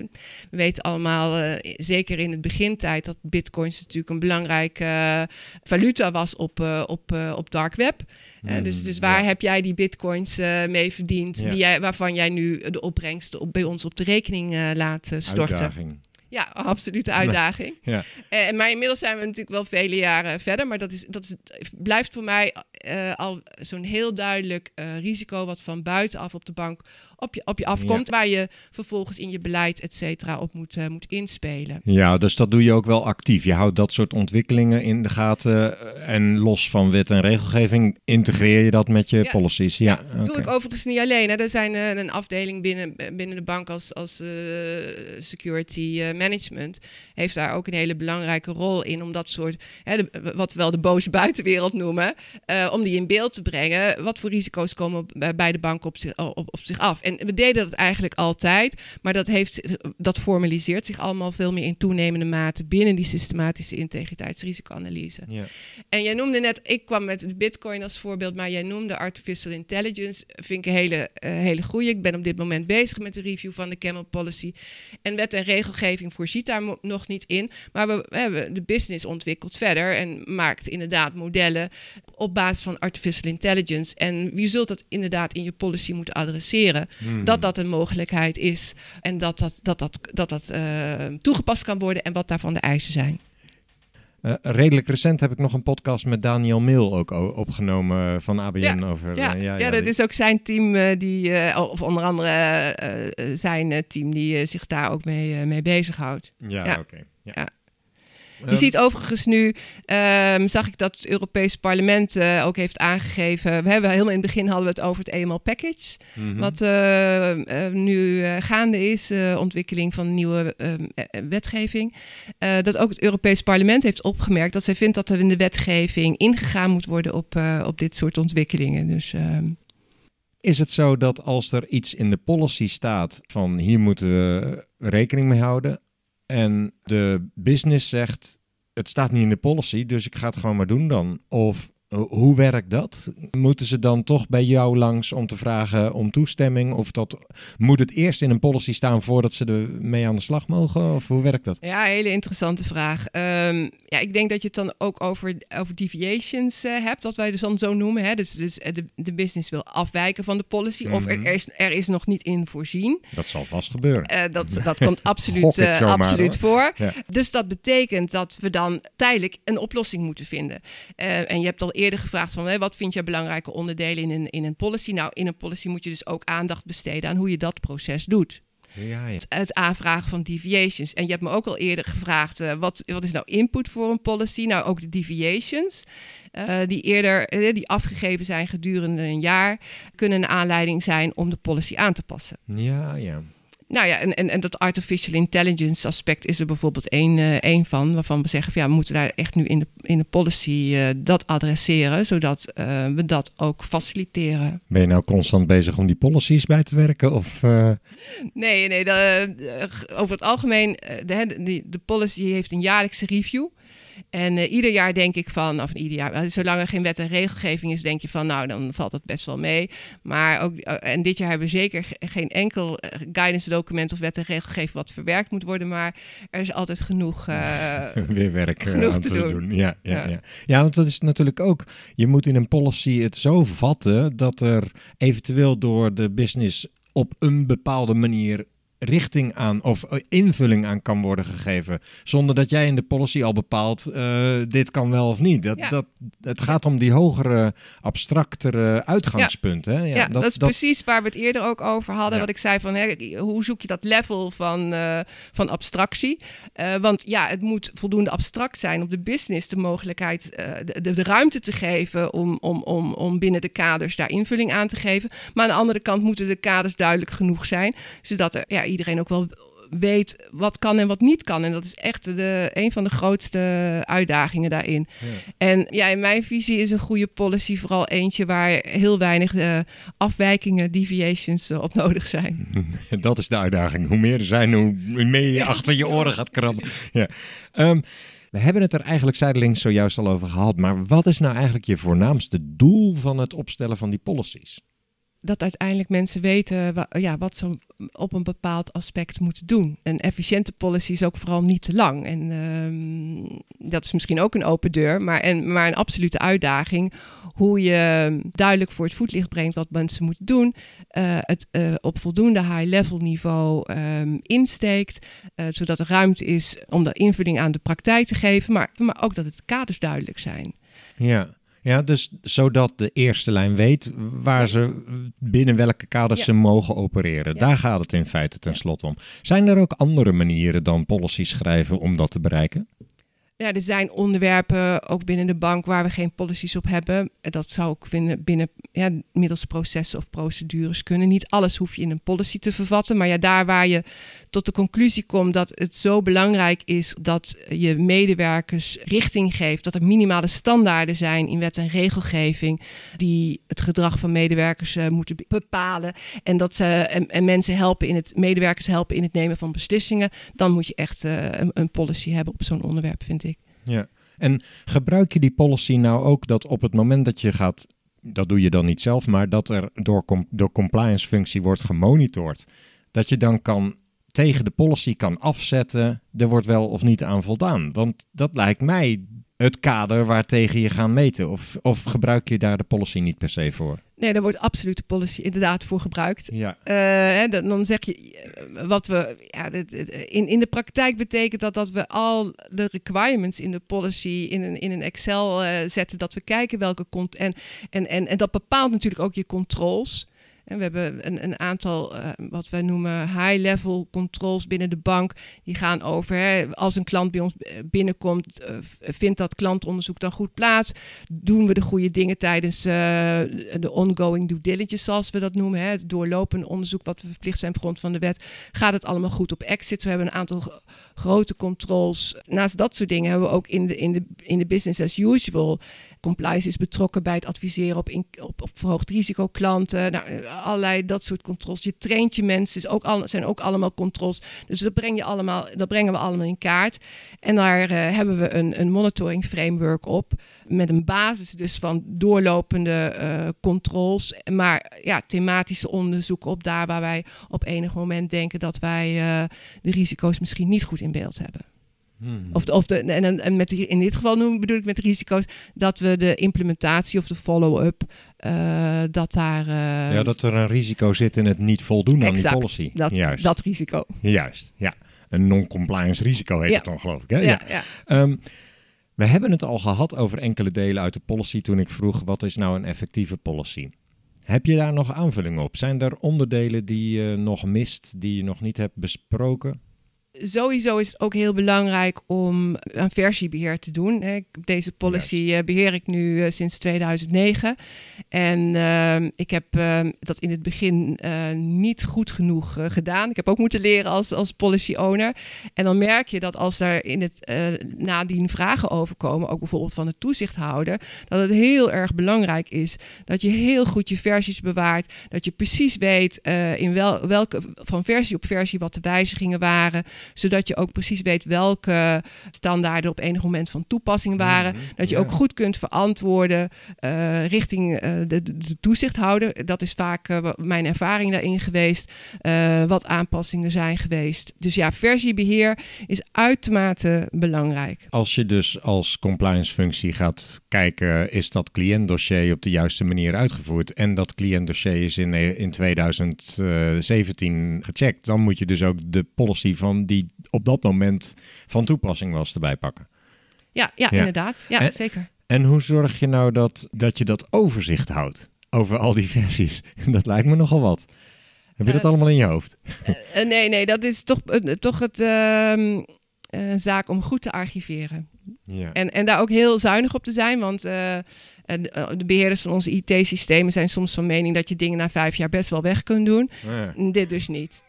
We weten allemaal, uh, zeker in het begintijd, dat bitcoins natuurlijk een belangrijke uh, valuta was op, op, op dark web. Mm, dus, dus waar ja. heb jij die bitcoins mee verdiend, ja. die jij, waarvan jij nu de opbrengsten op, bij ons op de rekening laat storten? Uitdaging. Ja, absolute uitdaging. Ja. Uh, maar inmiddels zijn we natuurlijk wel vele jaren verder. Maar dat, is, dat is, blijft voor mij uh, al zo'n heel duidelijk uh, risico... wat van buitenaf op de bank op je, op je afkomt... Ja. waar je vervolgens in je beleid, et cetera, op moet, moet inspelen. Ja, dus dat doe je ook wel actief. Je houdt dat soort ontwikkelingen in de gaten... en los van wet en regelgeving integreer je dat met je ja. policies. Ja, ja okay. doe ik overigens niet alleen. Hè. Er zijn een afdeling binnen, binnen de bank als, als security management heeft daar ook een hele belangrijke rol in om dat soort, hè, de, wat we wel de boze buitenwereld noemen, om die in beeld te brengen. Wat voor risico's komen bij de bank op zich, op, op zich af? En we deden dat eigenlijk altijd, maar dat, heeft, dat formaliseert zich allemaal veel meer in toenemende mate binnen die systematische integriteitsrisicoanalyse. Ja. En jij noemde net, ik kwam met bitcoin als voorbeeld, maar jij noemde artificial intelligence. Vind ik een hele, uh, hele goede. Ik ben op dit moment bezig met de review van de Camel Policy. En wet en regelgeving voorziet daar nog niet in. Maar we, we hebben de business ontwikkeld verder en maakt inderdaad modellen op basis van artificial intelligence. En wie zult dat inderdaad in je policy moeten adresseren? Hmm. Dat dat een mogelijkheid is en dat dat, dat, dat, dat, dat uh, toegepast kan worden en wat daarvan de eisen zijn. Uh, redelijk recent heb ik nog een podcast met Daniel Mil ook opgenomen van ABN ja, over. Ja, uh, ja, ja, dat die... is ook zijn team, uh, die, of onder andere zijn team die zich daar ook mee, mee bezighoudt. Ja, ja. oké. Okay. Ja. Je um, ziet overigens nu, um, zag ik dat het Europese parlement uh, ook heeft aangegeven. We hebben helemaal in het begin hadden we het over het EML package. Mhm. Mm -hmm. Wat uh, uh, nu gaande is, ontwikkeling van nieuwe wetgeving. dat ook het Europese parlement heeft opgemerkt dat zij vindt dat er in de wetgeving ingegaan moet worden op, op dit soort ontwikkelingen. Dus. is het zo dat als er iets in de policy staat van hier moeten we rekening mee houden, en de business zegt, het staat niet in de policy, dus ik ga het gewoon maar doen dan. Of hoe werkt dat? Moeten ze dan toch bij jou langs om te vragen om toestemming? Of dat, moet het eerst in een policy staan voordat ze ermee aan de slag mogen? Of hoe werkt dat? Ja, hele interessante vraag. Um, ja, ik denk dat je het dan ook over, over deviations uh, hebt, wat wij dus dan zo noemen. Hè? Dus, dus de, de business wil afwijken van de policy. Mm -hmm. Of er, er, is, er is nog niet in voorzien. Dat zal vast gebeuren. Uh, dat, dat komt absoluut, uh, zomaar, absoluut voor. Ja. Dus dat betekent dat we dan tijdelijk een oplossing moeten vinden. en je hebt al eerder gevraagd van, hè, wat vind je belangrijke onderdelen in een, in een policy? Nou, in een policy moet je dus ook aandacht besteden aan hoe je dat proces doet. Ja, ja. Het aanvragen van deviations. En je hebt me ook al eerder gevraagd, uh, wat, wat is nou input voor een policy? Nou, ook de deviations, uh, die eerder uh, die afgegeven zijn gedurende een jaar, kunnen een aanleiding zijn om de policy aan te passen. Ja, ja. Nou ja, en, en, en dat artificial intelligence aspect is er bijvoorbeeld één, uh, één van, waarvan we zeggen van ja, we moeten daar echt nu in de, in de policy uh, dat adresseren, zodat uh, we dat ook faciliteren. Ben je nou constant bezig om die policies bij te werken? Of, Nee, nee, de, over het algemeen, de, de, de policy heeft een jaarlijkse review. En uh, ieder jaar denk ik van, of ieder jaar, zolang er geen wet en regelgeving is, denk je van, nou, dan valt dat best wel mee. Maar ook, uh, en dit jaar hebben we zeker geen enkel uh, guidance document of wet en regelgeving wat verwerkt moet worden, maar er is altijd genoeg, weer werk genoeg aan te, te doen. doen. Ja, ja, ja. Ja. ja, want dat is natuurlijk ook, je moet in een policy het zo vatten dat er eventueel door de business op een bepaalde manier richting aan of invulling aan kan worden gegeven. Zonder dat jij in de policy al bepaalt, uh, dit kan wel of niet. Dat, Ja. dat, het gaat om die hogere, abstractere uitgangspunten. Hè? Ja, dat, dat, is precies waar we het eerder ook over hadden. Ja. Wat ik zei van, hè, hoe zoek je dat level van, uh, van abstractie? Uh, want ja, het moet voldoende abstract zijn om de business de mogelijkheid, de, de, de, ruimte te geven om, om, om, om binnen de kaders daar invulling aan te geven. Maar aan de andere kant moeten de kaders duidelijk genoeg zijn, zodat er ja, iedereen ook wel weet wat kan en wat niet kan. En dat is echt de, een van de grootste uitdagingen daarin. Ja. En ja, in mijn visie is een goede policy vooral eentje waar heel weinig uh, afwijkingen, deviations uh, op nodig zijn. dat is de uitdaging. Hoe meer er zijn, hoe meer je Ja. achter je oren gaat krabben. Ja. Um, we hebben het er eigenlijk zijdelings zojuist al over gehad. Maar wat is nou eigenlijk je voornaamste doel van het opstellen van die policies? Dat uiteindelijk mensen weten ja, wat ze op een bepaald aspect moeten doen. Een efficiënte policy is ook vooral niet te lang. En ehm, dat is misschien ook een open deur, maar, en, maar een absolute uitdaging. Hoe je duidelijk voor het voetlicht brengt wat mensen moeten doen. eh, het eh, op voldoende high-level niveau ehm, insteekt. eh, zodat er ruimte is om de invulling aan de praktijk te geven. Maar, maar ook dat het kaders duidelijk zijn. Ja. Ja, dus zodat de eerste lijn weet waar ze binnen welke kaders Ja. ze mogen opereren. Ja. Daar gaat het in feite Ja. tenslotte om. Zijn er ook andere manieren dan policy schrijven om dat te bereiken? Ja, er zijn onderwerpen, ook binnen de bank, waar we geen policies op hebben. En Dat zou ook binnen, binnen ja, middels processen of procedures kunnen. Niet alles hoef je in een policy te vervatten. Maar ja, daar waar je tot de conclusie komt dat het zo belangrijk is dat je medewerkers richting geeft. Dat er minimale standaarden zijn in wet en regelgeving die het gedrag van medewerkers eh, moeten be- bepalen. En dat ze en, en mensen helpen in het medewerkers helpen in het nemen van beslissingen. Dan moet je echt eh, een, een policy hebben op zo'n onderwerp, vind ik. Ja. En gebruik je die policy nou ook dat op het moment dat je gaat, dat doe je dan niet zelf, maar dat er door, com- door compliance functie wordt gemonitord, dat je dan kan tegen de policy kan afzetten, er wordt wel of niet aan voldaan. Want dat lijkt mij het kader waartegen je gaan meten. Of, of gebruik je daar de policy niet per se voor? Nee, daar wordt absoluut de policy inderdaad voor gebruikt. Ja. Hè, dan, dan zeg je eh, wat we. Ja, in, in de praktijk betekent dat dat we al de requirements in de policy in een, in een Excel eh, zetten. Dat we kijken welke. En, en, en, en dat bepaalt natuurlijk ook je controls. We hebben een, een aantal, eh, wat wij noemen high-level controls binnen de bank. Die gaan over, hè, als een klant bij ons eh, binnenkomt, eh, vindt dat klantonderzoek dan goed plaats? Doen we de goede dingen tijdens de ongoing due diligence, zoals we dat noemen? Hè, het doorlopende onderzoek wat we verplicht zijn op grond van de wet. Gaat het allemaal goed op exit? We hebben een aantal gro- grote controls. Naast dat soort dingen hebben we ook in de, in de, in de business as usual Compliance is betrokken bij het adviseren op, op, op verhoogd risico klanten. Nou, eh, allerlei dat soort controls. Je traint je mensen, is ook al, zijn ook allemaal controls. Dus dat, breng je allemaal, dat brengen we allemaal in kaart. En daar eh, hebben we een, een monitoring framework op. Met een basis dus van doorlopende eh, controls. Maar ja, thematische onderzoeken op daar waar wij op enig moment denken dat wij de risico's misschien niet goed in beeld hebben. Hmm. Of, de, of de, en, met die, in dit geval noem, bedoel ik met risico's dat we de implementatie of de follow-up, eh, dat daar. eh, ja, dat er een risico zit in het niet voldoen aan die policy. Dat, Juist. dat risico. Juist, ja. Een non-compliance risico heet Ja. het dan, geloof ik. Hè? Ja, ja. Ehm, we hebben het al gehad over enkele delen uit de policy toen ik vroeg wat is nou een effectieve policy. Heb je daar nog aanvullingen op? Zijn er onderdelen die je nog mist, die je nog niet hebt besproken? Sowieso is het ook heel belangrijk om aan versiebeheer te doen. Deze policy eh, beheer ik nu eh, sinds 2009. En ehm, ik heb ehm, dat in het begin eh, niet goed genoeg gedaan. Ik heb ook moeten leren als, als policy owner. En dan merk je dat als er in het nadien vragen over komen, ook bijvoorbeeld van de toezichthouder, dat het heel erg belangrijk is dat je heel goed je versies bewaart. Dat je precies weet in wel, welke van versie op versie wat de wijzigingen waren zodat je ook precies weet welke standaarden op enig moment van toepassing waren. Mhm, Dat je ja. ook goed kunt verantwoorden eh, richting eh, de, de, de toezichthouder. Dat is vaak eh, mijn ervaring daarin geweest. wat aanpassingen zijn geweest. Dus ja, versiebeheer is uitermate belangrijk. Als je dus als compliance functie gaat kijken, is dat cliëntdossier op de juiste manier uitgevoerd en dat cliëntdossier is in, in 2017 gecheckt, dan moet je dus ook de policy van die op dat moment van toepassing was erbij pakken. Ja, ja, Ja. inderdaad. Ja, En- zeker. En hoe zorg je nou dat, dat je dat overzicht houdt over al die versies? Dat lijkt me nogal wat. Heb je dat Eh, allemaal in je hoofd? Eh, nee, nee, dat is toch, eh, toch het ehm, eh, zaak om goed te archiveren. Ja. En, en daar ook heel zuinig op te zijn, want eh, eh, de beheerders van onze IT-systemen zijn soms van mening dat je dingen na vijf jaar best wel weg kunt doen. Dit dus niet.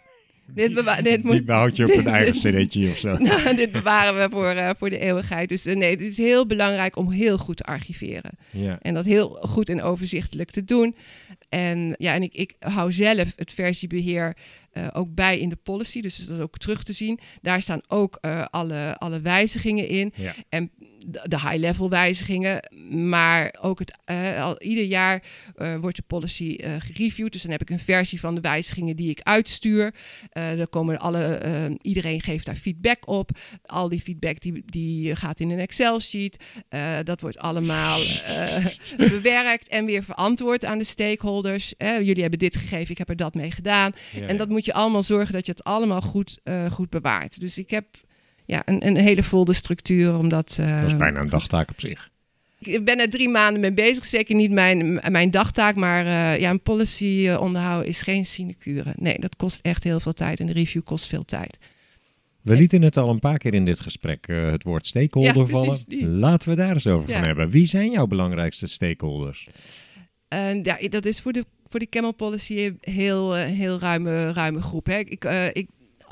Dit, bewa- dit Die moet, behoud je op een eigen cd'tje of zo. Nou, dit bewaren we voor, eh, voor de eeuwigheid. Dus eh, nee, het is heel belangrijk om heel goed te archiveren. Ja. En dat heel goed en overzichtelijk te doen. En ja, en ik, ik hou zelf het versiebeheer eh, ook bij in de policy. Dus dat is ook terug te zien. Daar staan ook alle, alle wijzigingen in. Ja. En de high-level wijzigingen, maar ook het, eh, al, ieder jaar eh, wordt de policy eh, gereviewd. Dus dan heb ik een versie van de wijzigingen die ik uitstuur. Dan komen alle, iedereen geeft daar feedback op. Al die feedback die, die gaat in een Excel-sheet. Dat wordt allemaal bewerkt en weer verantwoord aan de stakeholders. Eh, jullie hebben dit gegeven, ik heb er dat mee gedaan. Ja, En dat moet je allemaal zorgen dat je het allemaal goed, goed bewaart. Dus ik heb ja, een, een hele volle structuur. Omdat, eh, Dat is bijna een dagtaak op zich. Ik ben er drie maanden mee bezig. Zeker niet mijn, mijn dagtaak. Maar eh, ja, een policy eh, onderhouden is geen sinecure. Nee, dat kost echt heel veel tijd. En de review kost veel tijd. We lieten het al een paar keer in dit gesprek eh, het woord stakeholder Ja, vallen. Laten we daar eens over Ja. gaan hebben. Wie zijn jouw belangrijkste stakeholders? En ja, dat is voor de, voor die Camel Policy een heel, eh, heel ruime, ruime groep. Hè. Ik, eh, ik,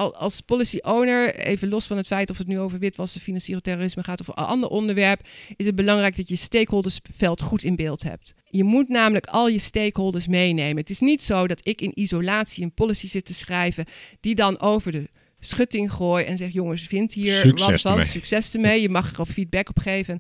als policy owner, even los van het feit of het nu over witwassen, financieel terrorisme gaat of een ander onderwerp, is het belangrijk dat je stakeholdersveld goed in beeld hebt. Je moet namelijk al je stakeholders meenemen. Het is niet zo dat ik in isolatie een policy zit te schrijven die dan over de schutting gooi en zeg jongens, vind hier Succes wat ermee. succes ermee. Je mag er al feedback op geven.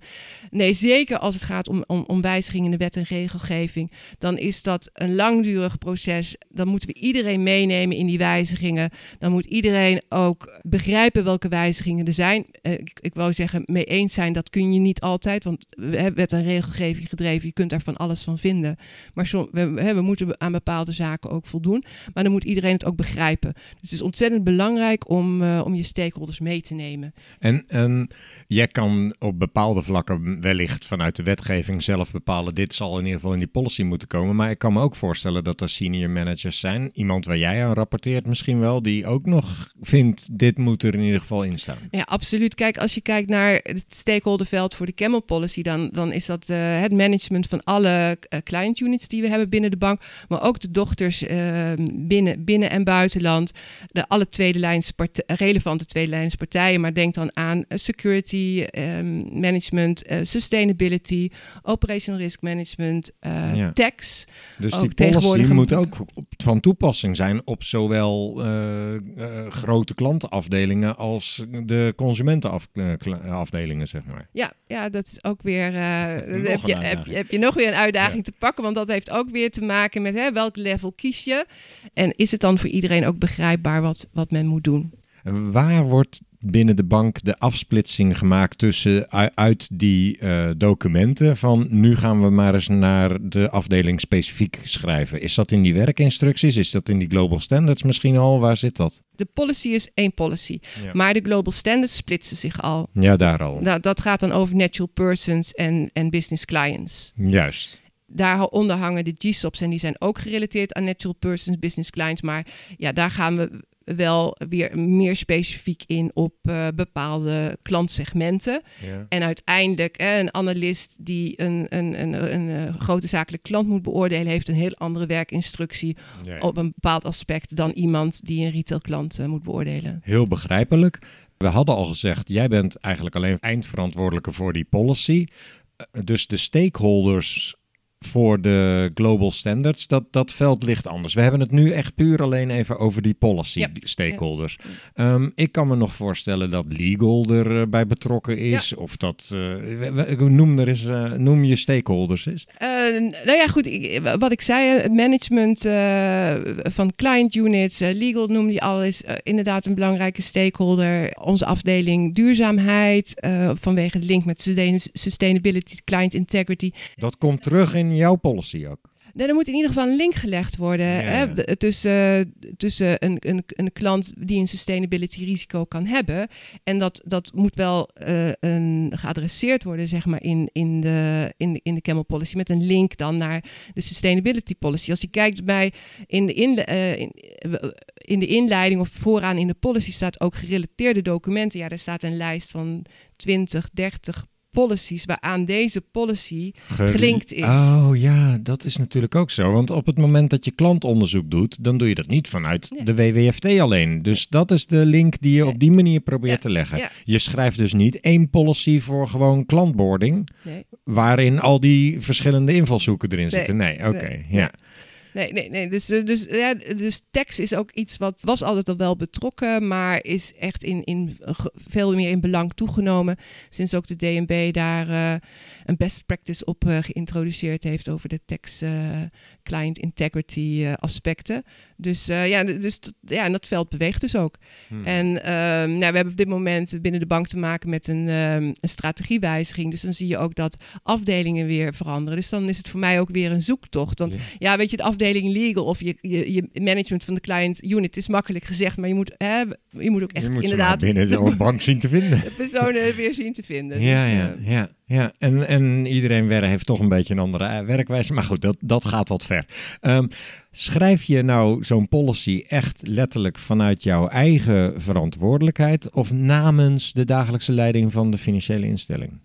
Nee, zeker als het gaat om, om, om wijzigingen in de wet en regelgeving, dan is dat een langdurig proces. Dan moeten we iedereen meenemen in die wijzigingen. Dan moet iedereen ook begrijpen welke wijzigingen er zijn. Eh, ik, ik wou zeggen, mee eens zijn, dat kun je niet altijd, want we hebben wet en regelgeving gedreven. Je kunt daar van alles van vinden. Maar som, we, we, we moeten aan bepaalde zaken ook voldoen. Maar dan moet iedereen het ook begrijpen. Dus het is ontzettend belangrijk om, eh, om je stakeholders mee te nemen. En, en jij kan op bepaalde vlakken wellicht vanuit de wetgeving zelf bepalen. Dit zal in ieder geval in die policy moeten komen. Maar ik kan me ook voorstellen dat er senior managers zijn. Iemand waar jij aan rapporteert misschien wel. Die ook nog vindt, dit moet er in ieder geval in staan. Ja, absoluut. Kijk, als je kijkt naar het stakeholderveld voor de Camel Policy, dan, dan is dat eh, het management van alle eh, client units die we hebben binnen de bank, maar ook de dochters binnen, binnen en buitenland, de alle tweede lijns relevante tweede lijns partijen. Maar denk dan aan eh, security ehm, management, eh, sustainability, operational risk management, Ja. tax. Dus Ook die policy moet ook van toepassing zijn op zowel grote klantenafdelingen als de consumentenafdelingen, zeg maar. Ja, ja, dat is ook weer. heb, je, heb, uitdaging. je- heb je nog weer een uitdaging te pakken. Want dat heeft ook weer te maken met hè, welk level kies je. En is het dan voor iedereen ook begrijpbaar wat, wat men moet doen? Waar wordt binnen de bank de afsplitsing gemaakt tussen uit die eh, documenten van nu gaan we maar eens naar de afdeling specifiek schrijven? Is dat in die werkinstructies? Is dat in die global standards misschien al? Waar zit dat? De policy is één policy. Ja. Maar de global standards splitsen zich al. Ja, daar al. Nou, dat gaat dan over natural persons en, en business clients. Juist. Daaronder hangen de GSOPs en die zijn ook gerelateerd aan natural persons, business clients. Maar ja, daar gaan we wel weer meer specifiek in op eh, bepaalde klantsegmenten. Ja. En uiteindelijk, hè, een analist die een, een, een, een, eh, grote zakelijke klant moet beoordelen, heeft een heel andere werkinstructie Ja. op een bepaald aspect dan iemand die een retailklant eh, moet beoordelen. Heel begrijpelijk. We hadden al gezegd, jij bent eigenlijk alleen eindverantwoordelijke voor die policy. Dus de stakeholders voor de global standards, dat, dat veld ligt anders. We hebben het nu echt puur alleen even over die policy stakeholders. Ehm, ik kan me nog voorstellen dat legal erbij betrokken is. Of dat, eh, noem, er eens, eh, noem je stakeholders eens. Eh, nou ja, goed. wat ik zei, eh, management eh, van client units, legal noemde je al, is inderdaad een belangrijke stakeholder. Onze afdeling duurzaamheid, vanwege de link met sustain- sustainability, client integrity. Dat komt terug in jouw policy ook. Nee, er moet in ieder geval een link gelegd worden Ja, hè, tussen, tussen een, een, een klant die een sustainability risico kan hebben. En dat, dat moet wel eh, een, geadresseerd worden, zeg maar, in, in, de, in, in de Camel Policy. Met een link dan naar de sustainability policy. Als je kijkt bij in de, inle- eh, in, in de inleiding of vooraan in de policy staat ook gerelateerde documenten. Ja, daar staat een lijst van 20, 30 policies waaraan deze policy Ge- gelinkt is. Oh ja, dat is natuurlijk ook zo. Want op het moment dat je klantonderzoek doet, dan doe je dat niet vanuit Nee. de WWFT alleen. Dus dat is de link die je Nee. op die manier probeert Ja, te leggen. ja. Je schrijft dus niet één policy voor gewoon klantboarding, Nee. waarin al die verschillende invalshoeken erin zitten. Nee, oké. Ja. Nee, nee, nee. Dus, eh, dus, ja, dus tekst is ook iets wat was altijd al wel betrokken, maar is echt in, in veel meer in belang toegenomen. Sinds ook de DNB daar eh, een best practice op eh, geïntroduceerd heeft over de eh, client integrity aspecten. Dus ja, dus ja, en dat veld beweegt dus ook. Hmm. En ehm, nou, we hebben op dit moment binnen de bank te maken met een, ehm, een strategiewijziging. Dus dan zie je ook dat afdelingen weer veranderen. Dus dan is het voor mij ook weer een zoektocht. Want Ja. ja, weet je, de afdeling legal of je, je, je management van de client unit is makkelijk gezegd. Maar je moet, hè, je moet ook echt moet inderdaad binnen de bank zien te vinden. de personen weer zien te vinden. Ja, Dus, ja, eh, ja, ja. En, en iedereen heeft toch een beetje een andere eh, werkwijze. Maar goed, dat, dat gaat wat ver. Ehm, schrijf je nou zo'n policy echt letterlijk vanuit jouw eigen verantwoordelijkheid of namens de dagelijkse leiding van de financiële instelling?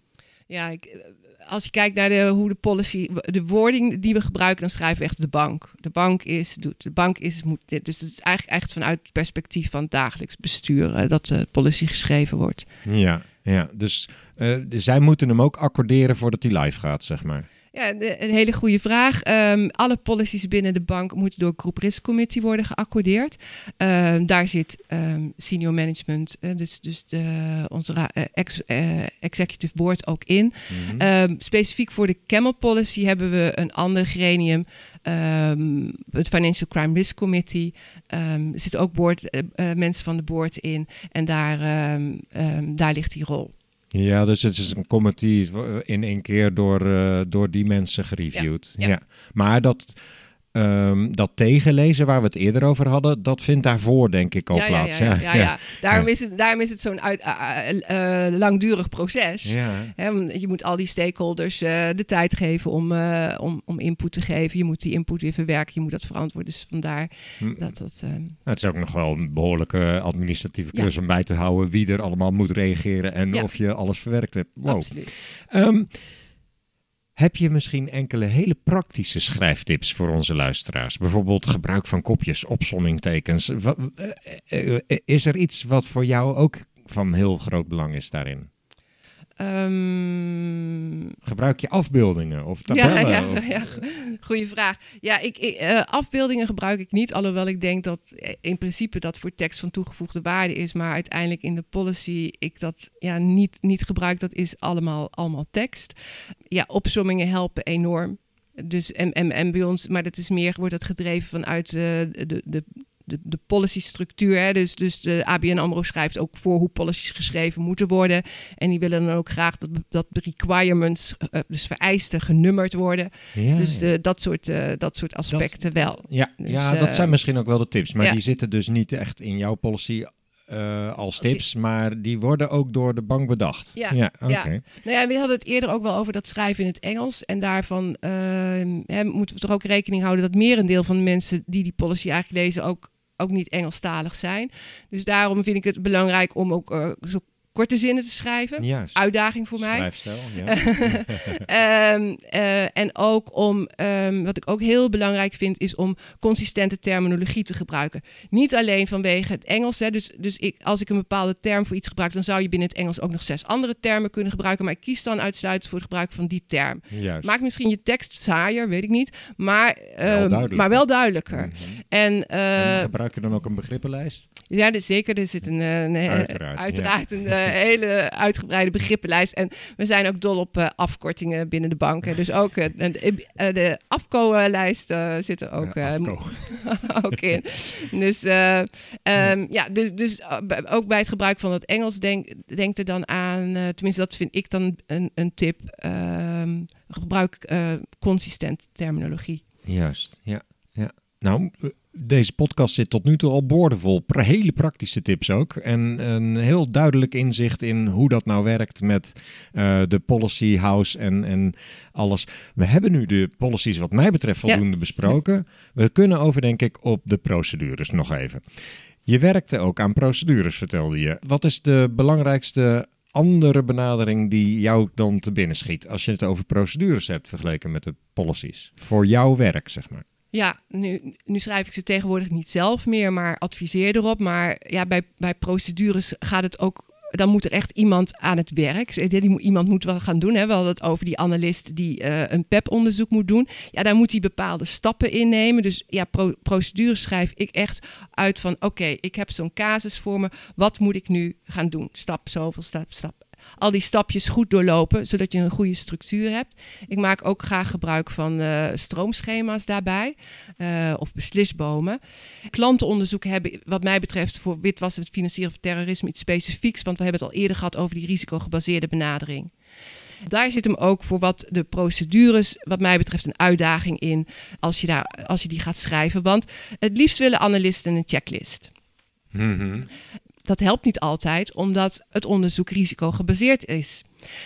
Ja, ik, eh, als je kijkt naar de, hoe de policy, de wording die we gebruiken, dan schrijven we echt de bank. De bank is, doet, de bank is, moet dit. Dus het is eigenlijk echt vanuit het perspectief van dagelijks bestuur eh, dat de policy geschreven wordt. Ja, ja. Dus eh, zij moeten hem ook accorderen voordat hij live gaat, zeg maar. Ja, een hele goede vraag. Ehm, alle policies binnen de bank moeten door Group Risk Committee worden geaccordeerd. Ehm, daar zit ehm, senior management, eh, dus, dus de, onze eh, ex- eh, executive board ook in. Mhm. Specifiek voor de Camel Policy hebben we een ander gremium, het Financial Crime Risk Committee. Er zitten ook board, mensen van de board in en daar, daar ligt die rol. Ja, dus het is een committee in één keer door, eh, door die mensen gereviewd. Ja. Maar dat, ehm, dat tegenlezen waar we het eerder over hadden, dat vindt daarvoor denk ik al ja, plaats. Ja, ja, ja. Daarom. Is het, daarom is het zo'n uit- eh, eh, langdurig proces. Ja. Hè, want je moet al die stakeholders eh, de tijd geven om, om, om input te geven. Je moet die input weer verwerken, je moet dat verantwoorden. Dus vandaar Hm. dat dat... eh, Nou, Het is ook nog wel een behoorlijke administratieve klus om bij te houden wie er allemaal moet reageren en of je alles verwerkt hebt. Wow. Absoluut. Ehm, heb je misschien enkele hele praktische schrijftips voor onze luisteraars? Bijvoorbeeld gebruik van kopjes, opsommingtekens. Wa- eh, eh, Is er iets wat voor jou ook van heel groot belang is daarin? Ehm, Gebruik je afbeeldingen of tabellen? Ja, ja, of- ja. goeie vraag. Ja, ik, ik, eh, afbeeldingen gebruik ik niet, alhoewel ik denk dat eh, in principe dat voor tekst van toegevoegde waarde is, maar uiteindelijk in de policy ik dat ja, niet, niet gebruik. Dat is allemaal, allemaal tekst. Ja, opsommingen helpen enorm. Dus en, en, en bij ons, maar dat is meer, wordt dat gedreven vanuit eh, de, de, de, de policy-structuur. Hè? Dus, dus de ABN AMRO schrijft ook voor hoe policies geschreven moeten worden. En die willen dan ook graag dat, dat de requirements, eh, dus vereisten, genummerd worden. Ja, dus de, dat, soort, eh, dat soort aspecten wel. Ja, Dus, ja dat eh, zijn misschien ook wel de tips. Maar ja. die zitten dus niet echt in jouw policy eh, als tips. Maar die worden ook door de bank bedacht. Ja, ja. Nou ja, we hadden het eerder ook wel over dat schrijven in het Engels. En daarvan ehm, hè, moeten we toch ook rekening houden dat merendeel van de mensen die die policy eigenlijk lezen ook, ook niet Engelstalig zijn. Dus daarom vind ik het belangrijk om ook eh, zo korte zinnen te schrijven. Juist. Uitdaging voor mij. Schrijfstijl, ja. Ehm, eh, en ook om, ehm, wat ik ook heel belangrijk vind, is om consistente terminologie te gebruiken. Niet alleen vanwege het Engels. Hè, dus dus ik, als ik een bepaalde term voor iets gebruik, dan zou je binnen het Engels ook nog zes andere termen kunnen gebruiken. Maar ik kies dan uitsluitend voor het gebruik van die term. Juist. Maakt misschien je tekst saaier, weet ik niet. Maar, ehm, duidelijker. maar wel duidelijker. Mhm. En, eh, En gebruik je dan ook een begrippenlijst? ja, dus zeker. Er zit een, eh, een, Uiteraard, een hele uitgebreide begrippenlijst. En we zijn ook dol op eh, afkortingen binnen de bank. hè. Dus ook eh, de, eh, eh, zit er ook, Ja, eh, afko. ook in. Dus, eh, ehm, ja, dus, dus eh, ook bij het gebruik van het Engels denk, denk er dan aan, eh, tenminste dat vind ik dan een, een tip, ehm, gebruik eh, consistent terminologie. Juist, ja. ja. Nou, deze podcast zit tot nu toe al boordevol. Hele praktische tips ook. En een heel duidelijk inzicht in hoe dat nou werkt met eh, de policy house en, en alles. We hebben nu de policies wat mij betreft Ja. voldoende besproken. We kunnen over, denk ik, op de procedures nog even. Je werkte ook aan procedures, vertelde je. Wat is de belangrijkste andere benadering die jou dan te binnen schiet als je het over procedures hebt vergeleken met de policies? Voor jouw werk, zeg maar. Ja, nu, nu schrijf ik ze tegenwoordig niet zelf meer, maar adviseer erop. Maar ja, bij, bij procedures gaat het ook dan moet er echt iemand aan het werk. Iemand moet wel gaan doen. Hè. We hadden het over die analist die eh, een PEP-onderzoek moet doen. Ja, daar moet hij bepaalde stappen innemen. Dus ja, pro procedure schrijf ik echt uit van... oké, ik heb zo'n casus voor me. Wat moet ik nu gaan doen? Stap zoveel, stap, stap al die stapjes goed doorlopen, zodat je een goede structuur hebt. Ik maak ook graag gebruik van uh, stroomschema's daarbij uh, of beslisbomen. Klantenonderzoek hebben, wat mij betreft, voor witwassen, het financieren van terrorisme iets specifieks, want we hebben het al eerder gehad over die risicogebaseerde benadering. Daar zit hem ook voor wat de procedures, wat mij betreft, een uitdaging in als je, daar, als je die gaat schrijven. Want het liefst willen analisten een checklist. Mm dat helpt niet altijd, omdat het onderzoek risicogebaseerd is.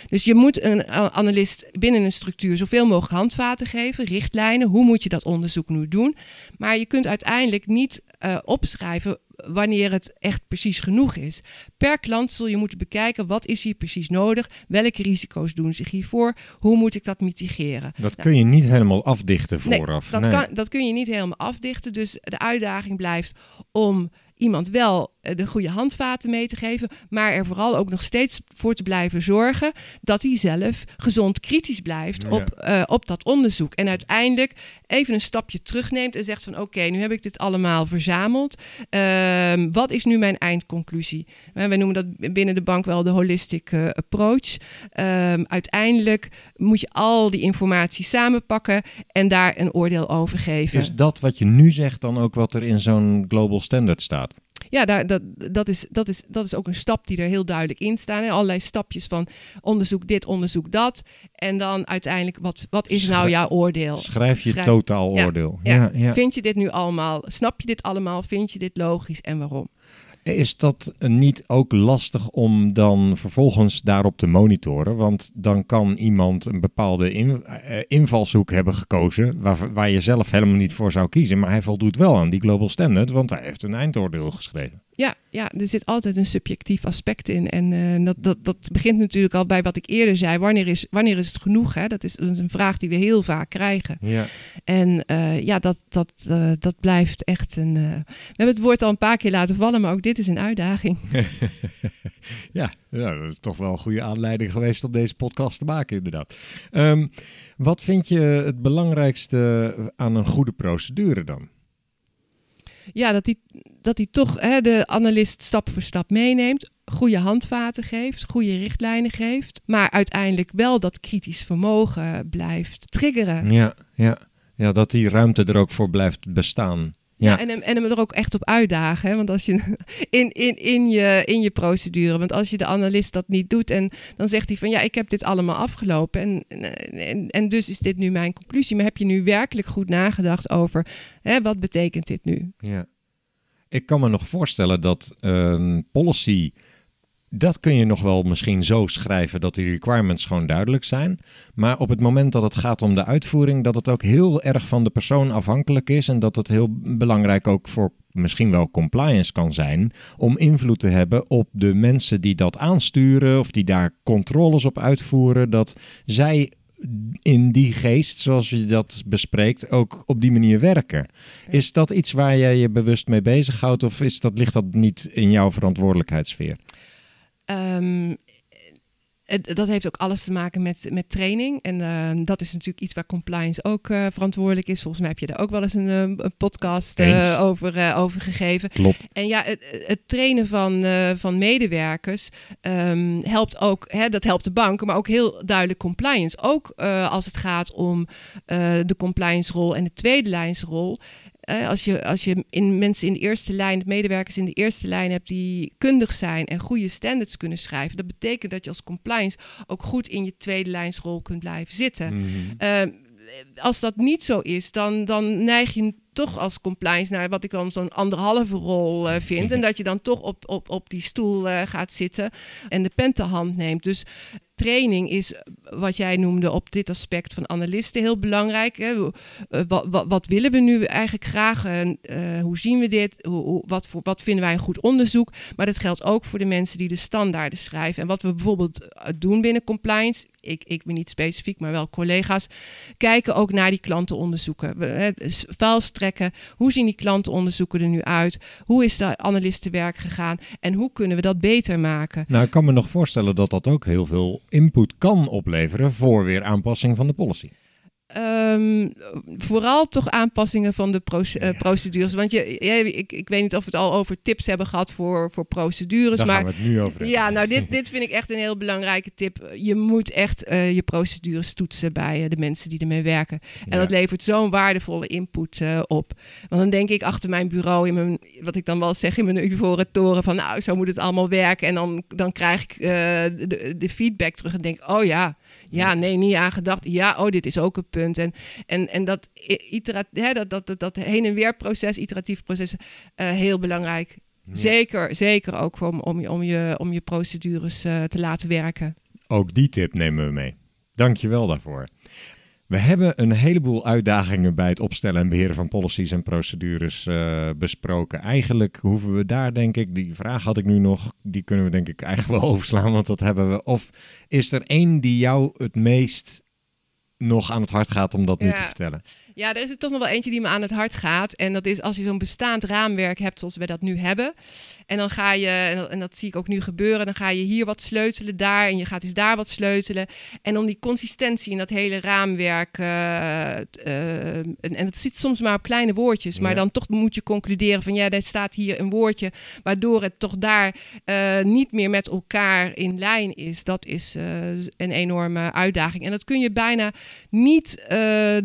Dus je moet een analist binnen een structuur zoveel mogelijk handvaten geven, richtlijnen. Hoe moet je dat onderzoek nu doen? Maar je kunt uiteindelijk niet uh, opschrijven wanneer het echt precies genoeg is. Per klant zul je moeten bekijken wat is hier precies nodig, welke risico's doen zich hiervoor, hoe moet ik dat mitigeren. Dat kun je niet helemaal afdichten vooraf. Nee, dat, Kan, dat kun je niet helemaal afdichten. Dus de uitdaging blijft om iemand wel eh, de goede handvaten mee te geven, maar er vooral ook nog steeds voor te blijven zorgen dat hij zelf gezond kritisch blijft op, uh, op dat onderzoek. En uiteindelijk even een stapje terugneemt en zegt van oké, nu heb ik dit allemaal verzameld. Uh, wat is nu mijn eindconclusie? Uh, wij noemen dat binnen de bank wel de holistic approach. Ehm, uiteindelijk moet je al die informatie samenpakken en daar een oordeel over geven. Is dat wat je nu zegt dan ook wat er in zo'n global standard staat? Ja, daar, dat, dat, is, dat, is, dat is ook een stap die er heel duidelijk in staan. Hè? Allerlei stapjes van onderzoek dit, onderzoek dat. En dan uiteindelijk, wat, wat is nou jouw oordeel? Schrijf je totaal oordeel. Ja, ja. Vind je dit nu allemaal? Snap je dit allemaal? Vind je dit logisch en waarom? Is dat niet ook lastig om dan vervolgens daarop te monitoren? Want dan kan iemand een bepaalde uh, invalshoek hebben gekozen waar, waar je zelf helemaal niet voor zou kiezen. Maar hij voldoet wel aan die Global Standard, want hij heeft een eindoordeel geschreven. Ja, ja, er zit altijd een subjectief aspect in. En uh, dat, dat, dat begint natuurlijk al bij wat ik eerder zei. Wanneer is, wanneer is het genoeg? Hè? Dat, is, dat is een vraag die we heel vaak krijgen. Ja. En uh, ja, dat, dat, uh, dat blijft echt een. we hebben het woord al een paar keer laten vallen, maar ook dit is een uitdaging. ja, ja, dat is toch wel een goede aanleiding geweest om deze podcast te maken, inderdaad. Um, wat vind je het belangrijkste aan een goede procedure dan? Ja, dat hij dat die toch hè, de analist stap voor stap meeneemt, goede handvaten geeft, goede richtlijnen geeft, maar uiteindelijk wel dat kritisch vermogen blijft triggeren. Ja, ja. ja dat die ruimte er ook voor blijft bestaan. Ja, en, hem, en hem er ook echt op uitdagen. Hè? Want als je in, in, in, je, in je procedure, want als je de analist dat niet doet en dan zegt hij van ja, ik heb dit allemaal afgelopen en, en, en dus is dit nu mijn conclusie. Maar heb je nu werkelijk goed nagedacht over hè, wat betekent dit nu? Ja. Ik kan me nog voorstellen dat een policy dat kun je nog wel misschien zo schrijven dat die requirements gewoon duidelijk zijn. Maar op het moment dat het gaat om de uitvoering, dat het ook heel erg van de persoon afhankelijk is. En dat het heel belangrijk ook voor misschien wel compliance kan zijn. Om invloed te hebben op de mensen die dat aansturen of die daar controles op uitvoeren. Dat zij in die geest, zoals je dat bespreekt, ook op die manier werken. Is dat iets waar jij je bewust mee bezighoudt of is dat, ligt dat niet in jouw verantwoordelijkheidssfeer? Um, dat heeft ook alles te maken met, met training. En uh, dat is natuurlijk iets waar compliance ook uh, verantwoordelijk is. Volgens mij heb je daar ook wel eens een, eh, een podcast over, over gegeven. Klopt. En ja, het, het trainen van, van medewerkers um, helpt ook, hè, dat helpt de bank, maar ook heel duidelijk compliance. Ook als het gaat om de compliance rol en de tweede lijnsrol als je, als je in mensen in de eerste lijn, medewerkers in de eerste lijn hebt die kundig zijn en goede standards kunnen schrijven, dat betekent dat je als compliance ook goed in je tweede lijnsrol kunt blijven zitten. Mhm. Ehm, als dat niet zo is, dan, dan neig je toch als compliance naar wat ik dan zo'n anderhalve rol uh, vind. en dat je dan toch op, op, op die stoel uh, gaat zitten en de pen te hand neemt. Dus training is wat jij noemde op dit aspect van analisten heel belangrijk. Hè? Eh, wat, wat, willen we nu eigenlijk graag? Uh, hoe zien we dit? Hoe, wat, wat vinden wij een goed onderzoek? Maar dat geldt ook voor de mensen die de standaarden schrijven. En wat we bijvoorbeeld doen binnen compliance ik, ik ben niet specifiek, maar wel collega's, kijken ook naar die klantenonderzoeken. We, hè, s- vuils trekken. Hoe zien die klantenonderzoeken er nu uit? Hoe is de analistenwerk gegaan? En hoe kunnen we dat beter maken? Nou, ik kan me nog voorstellen dat dat ook heel veel input kan opleveren voor weer aanpassing van de policy. Ehm, vooral toch aanpassingen van de proce- eh, procedures. Want je, je- ik, ik weet niet of we het al over tips hebben gehad voor, voor procedures. Daar maar gaan we het nu over hebben. Ja, nou, dit, dit vind ik echt een heel belangrijke tip. Je moet echt eh, je procedures toetsen bij eh, de mensen die ermee werken. En Ja. dat levert zo'n waardevolle input op. Want dan denk ik achter mijn bureau, in mijn, wat ik dan wel zeg in mijn ivoren toren, van nou, zo moet het allemaal werken. En dan, dan krijg ik de, de feedback terug en denk, oh ja, ja, nee, niet aan gedacht. Ja, oh, dit is ook een punt. En, en, en dat, itera- hè, dat, dat, dat, dat heen en weer proces, iteratief proces, eh, heel belangrijk. Ja. Zeker, zeker ook om, om, je, om, je, om je procedures eh, te laten werken. Ook die tip nemen we mee. Dank je wel daarvoor. We hebben een heleboel uitdagingen bij het opstellen en beheren van policies en procedures eh, besproken. Eigenlijk hoeven we daar, denk ik, die vraag had ik nu nog, die kunnen we denk ik eigenlijk wel overslaan, want dat hebben we. Of is er één die jou het meest nog aan het hart gaat om dat nu Ja. te vertellen? Ja, er is er toch nog wel eentje die me aan het hart gaat. En dat is als je zo'n bestaand raamwerk hebt zoals we dat nu hebben. En dan ga je, en dat, en dat zie ik ook nu gebeuren, dan ga je hier wat sleutelen, daar en je gaat eens daar wat sleutelen. En om die consistentie in dat hele raamwerk, eh, eh, en, en het zit soms maar op kleine woordjes, maar Ja. dan toch moet je concluderen van ja, er staat hier een woordje, waardoor het toch daar eh, niet meer met elkaar in lijn is. Dat is een enorme uitdaging. En dat kun je bijna niet eh,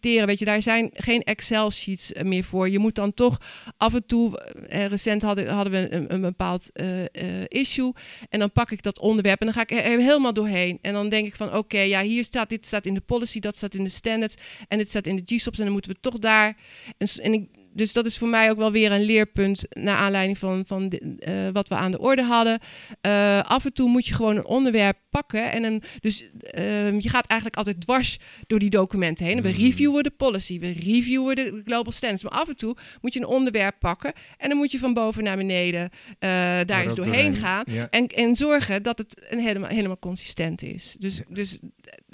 Weet je, daar zijn geen Excel-sheets eh, meer voor. Je moet dan toch af en toe. eh, recent hadden, hadden we een, bepaald eh, eh, issue. En dan pak ik dat onderwerp en dan ga ik er helemaal doorheen. En dan denk ik van: oké, ja, hier staat dit staat in de policy, dat staat in de standards. En dit staat in de GSOPs. En dan moeten we toch daar. En, en ik. Dus dat is voor mij ook wel weer een leerpunt naar aanleiding van, van de- eh, wat we aan de orde hadden. Eh, af en toe moet je gewoon een onderwerp pakken. En een, dus ehm, je gaat eigenlijk altijd dwars door die documenten heen. En we Mm. reviewen de policy, we reviewen de global standards. Maar af en toe moet je een onderwerp pakken. En dan moet je van boven naar beneden eh, daar Daar eens doorheen doorheen. gaan. Ja. En, en zorgen dat het een helemaal, helemaal consistent is. Dus, dus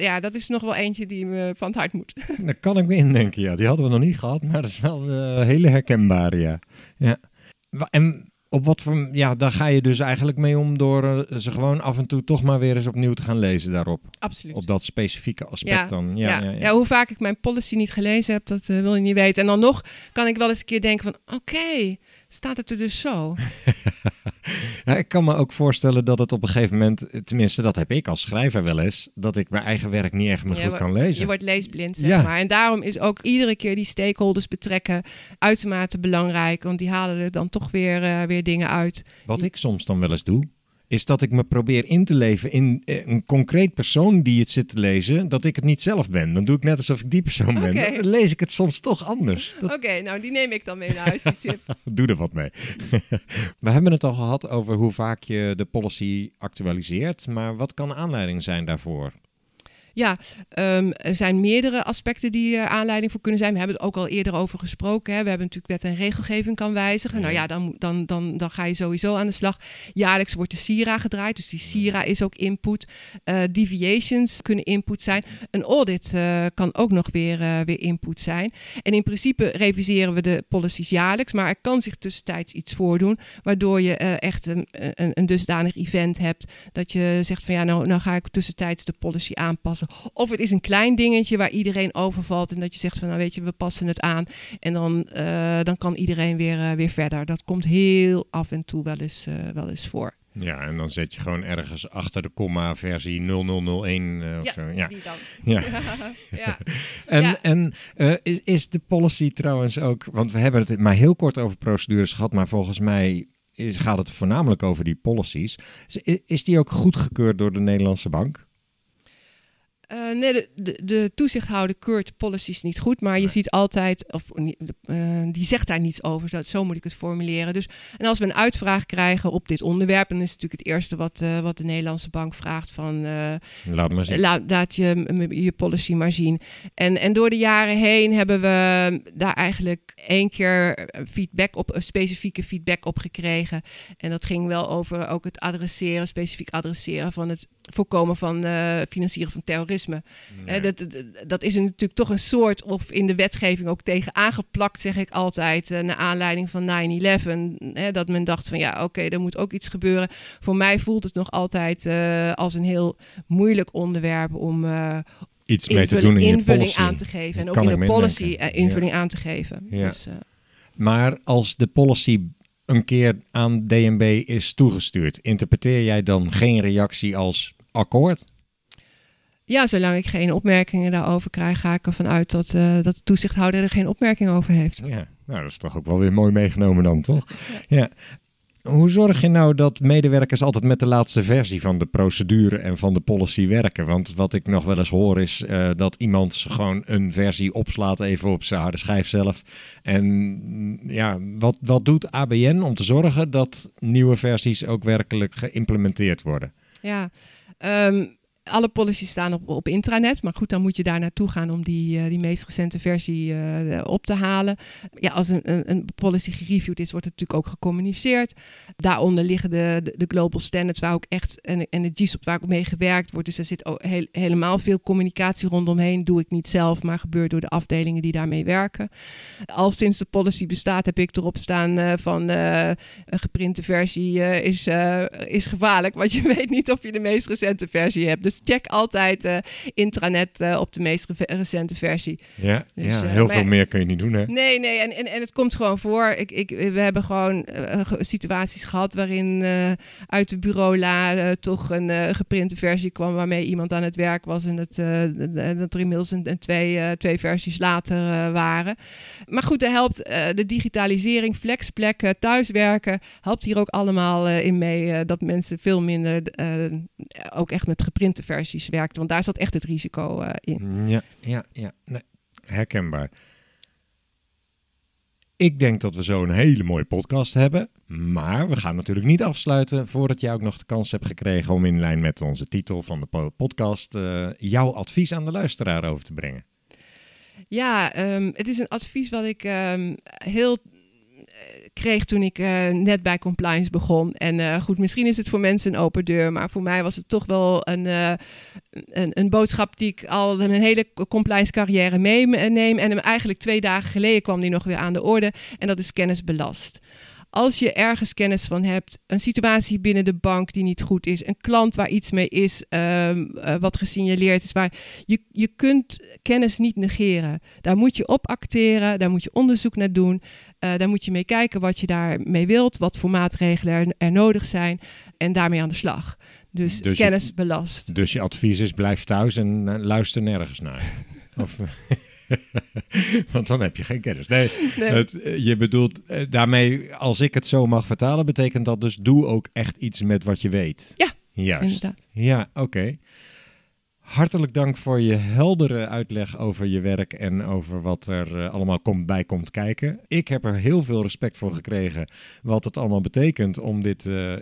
ja, dat is nog wel eentje die me van het hart moet. Daar kan ik me indenken, ja. Die hadden we nog niet gehad, maar dat is wel een hele herkenbare, ja. ja. En op wat voor... Ja, daar ga je dus eigenlijk mee om door eh, ze gewoon af en toe toch maar weer eens opnieuw te gaan lezen daarop. Absoluut. Op dat specifieke aspect Ja, dan. Ja, Ja, ja, ja, ja. hoe vaak ik mijn policy niet gelezen heb, dat eh, wil je niet weten. En dan nog kan ik wel eens een keer denken van, oké, staat het er dus zo? Ik kan me ook voorstellen dat het op een gegeven moment... Tenminste, dat heb ik als schrijver wel eens. Dat ik mijn eigen werk niet echt meer Ja, goed kan lezen. Je wordt leesblind, zeg Ja. maar. En daarom is ook iedere keer die stakeholders betrekken uitermate belangrijk. Want die halen er dan toch weer, eh, weer dingen uit. Wat ik soms dan wel eens doe, is dat ik me probeer in te leven in eh, een concreet persoon die het zit te lezen, dat ik het niet zelf ben. Dan doe ik net alsof ik die persoon ben. Dan lees ik het soms toch anders. Dat Oké, nou die neem ik dan mee naar huis, die tip. doe er wat mee. We hebben het al gehad over hoe vaak je de policy actualiseert, maar wat kan aanleiding zijn daarvoor? Ja, ehm, er zijn meerdere aspecten die er aanleiding voor kunnen zijn. We hebben het ook al eerder over gesproken. Hè. We hebben natuurlijk wet en regelgeving kan wijzigen. Nou Ja. dan, dan, dan, dan ga je sowieso aan de slag. Jaarlijks wordt de SIRA gedraaid, dus die SIRA is ook input. Eh, deviations kunnen input zijn. Een audit eh, kan ook nog weer, weer input zijn. En in principe reviseren we de policies jaarlijks, maar er kan zich tussentijds iets voordoen, waardoor je echt een, een, een dusdanig event hebt dat je zegt van ja, nou, nou ga ik tussentijds de policy aanpassen. Of het is een klein dingetje waar iedereen overvalt en dat je zegt van nou weet je, we passen het aan en dan, eh, dan kan iedereen weer, eh, weer verder. Dat komt heel af en toe wel eens, eh, wel eens voor. Ja, en dan zet je gewoon ergens achter de komma versie 0001 eh, of Ja, zo. Ja. Die dan. Ja. ja. En, Ja. en is, is de policy trouwens ook, want we hebben het maar heel kort over procedures gehad, maar volgens mij is, gaat het voornamelijk over die policies. Is, is die ook goedgekeurd door de Nederlandse bank? Uh, nee, de, de, de, toezichthouder keurt policies niet goed, maar je ziet altijd, of uh, die zegt daar niets over, zo, zo moet ik het formuleren. Dus, en als we een uitvraag krijgen op dit onderwerp, dan is het natuurlijk het eerste wat, uh, wat de Nederlandse bank vraagt van, laat, maar zien. La, laat je je policy maar zien. En, en door de jaren heen hebben we daar eigenlijk één keer feedback op, specifieke feedback op gekregen. En dat ging wel over ook het adresseren, specifiek adresseren van het voorkomen van financieren van terrorisme dat, dat, is er natuurlijk toch een soort, of in de wetgeving ook tegen aangeplakt, zeg ik altijd, uh, naar aanleiding van 9-11. dat men dacht van ja, oké, okay, er moet ook iets gebeuren. Voor mij voelt het nog altijd uh, als een heel moeilijk onderwerp om, uh, iets mee te doen in invulling aan te geven. En ook in de policy invulling aan te geven. Ja. Dus, maar als de policy een keer aan DNB is toegestuurd, interpreteer jij dan geen reactie als akkoord? Ja, zolang ik geen opmerkingen daarover krijg, ga ik ervan uit dat, uh, dat de toezichthouder er geen opmerking over heeft. Ja, nou dat is toch ook wel weer mooi meegenomen dan, toch? Ja. Hoe zorg je nou dat medewerkers altijd met de laatste versie van de procedure en van de policy werken? Want wat ik nog wel eens hoor is uh, dat iemand gewoon een versie opslaat even op zijn harde schijf zelf. En ja, wat, wat doet ABN om te zorgen dat nieuwe versies ook werkelijk geïmplementeerd worden? Ja, um, alle policies staan op, op intranet. Maar goed, dan moet je daar naartoe gaan om die, uh, die meest recente versie uh, op te halen. Ja, als een, een, een, policy gereviewd is, wordt het natuurlijk ook gecommuniceerd. Daaronder liggen de, de, global standards waar ook echt, en, en de GSOP waar ook mee gewerkt wordt. Dus er zit ook heel, helemaal veel communicatie rondomheen. Doe ik niet zelf, maar gebeurt door de afdelingen die daarmee werken. Al sinds de policy bestaat heb ik erop staan uh, van een geprinte versie is, is gevaarlijk. Want je weet niet of je de meest recente versie hebt. Check altijd uh, intranet uh, op de meest recente versie. Ja, dus, ja heel veel meer kun je niet doen, hè? Nee, nee, en, en, en het komt gewoon voor. Ik, ik, we hebben gewoon situaties gehad waarin uit de bureaula toch een geprinte versie kwam waarmee iemand aan het werk was en het, dat er inmiddels een, een twee, twee versies later waren. Maar goed, er helpt de digitalisering, flexplekken, thuiswerken, helpt hier ook allemaal in mee dat mensen veel minder ook echt met geprinte versies werkt. Want daar zat echt het risico uh, in. Ja, ja, ja. Nee, herkenbaar. Ik denk dat we zo een hele mooie podcast hebben. Maar we gaan natuurlijk niet afsluiten voordat jij ook nog de kans hebt gekregen om in lijn met onze titel van de podcast uh, jouw advies aan de luisteraar over te brengen. Ja, um, het is een advies wat ik um, heel kreeg toen ik uh, net bij compliance begon. En uh, goed, misschien is het voor mensen een open deur, maar voor mij was het toch wel een, uh, een, een, boodschap die ik al mijn hele compliance carrière meeneem. En hem eigenlijk twee dagen geleden kwam die nog weer aan de orde. En dat is kennisbelast als je ergens kennis van hebt, een situatie binnen de bank die niet goed is, een klant waar iets mee is, uh, wat gesignaleerd is, waar je, je kunt kennis niet negeren. Daar moet je op acteren, daar moet je onderzoek naar doen, uh, daar moet je mee kijken wat je daarmee wilt, wat voor maatregelen er, er nodig zijn en daarmee aan de slag. Dus, dus kennis je, belast. Dus je advies is blijf thuis en uh, luister nergens naar. of, Want dan heb je geen kennis. Nee, Het, eh, je bedoelt eh, daarmee, als ik het zo mag vertalen, betekent dat dus doe ook echt iets met wat je weet. Ja, Juist. inderdaad. Ja, oké. Hartelijk dank voor je heldere uitleg over je werk en over wat er uh, allemaal komt, bij komt kijken. Ik heb er heel veel respect voor gekregen wat het allemaal betekent om dit uh,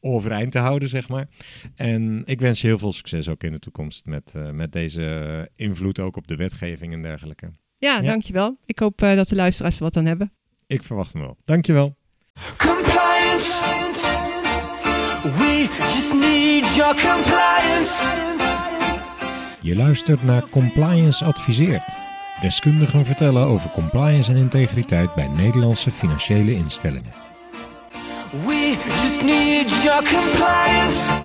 overeind te houden, zeg maar. En ik wens je heel veel succes ook in de toekomst met, uh, met deze invloed ook op de wetgeving en dergelijke. Ja, ja. dankjewel. Ik hoop uh, dat de luisteraars er wat aan hebben. Ik verwacht hem wel. Dankjewel. Compliance. We just need your compliance. Je luistert naar Compliance Adviseert. Deskundigen vertellen over compliance en integriteit bij Nederlandse financiële instellingen. We just need your compliance.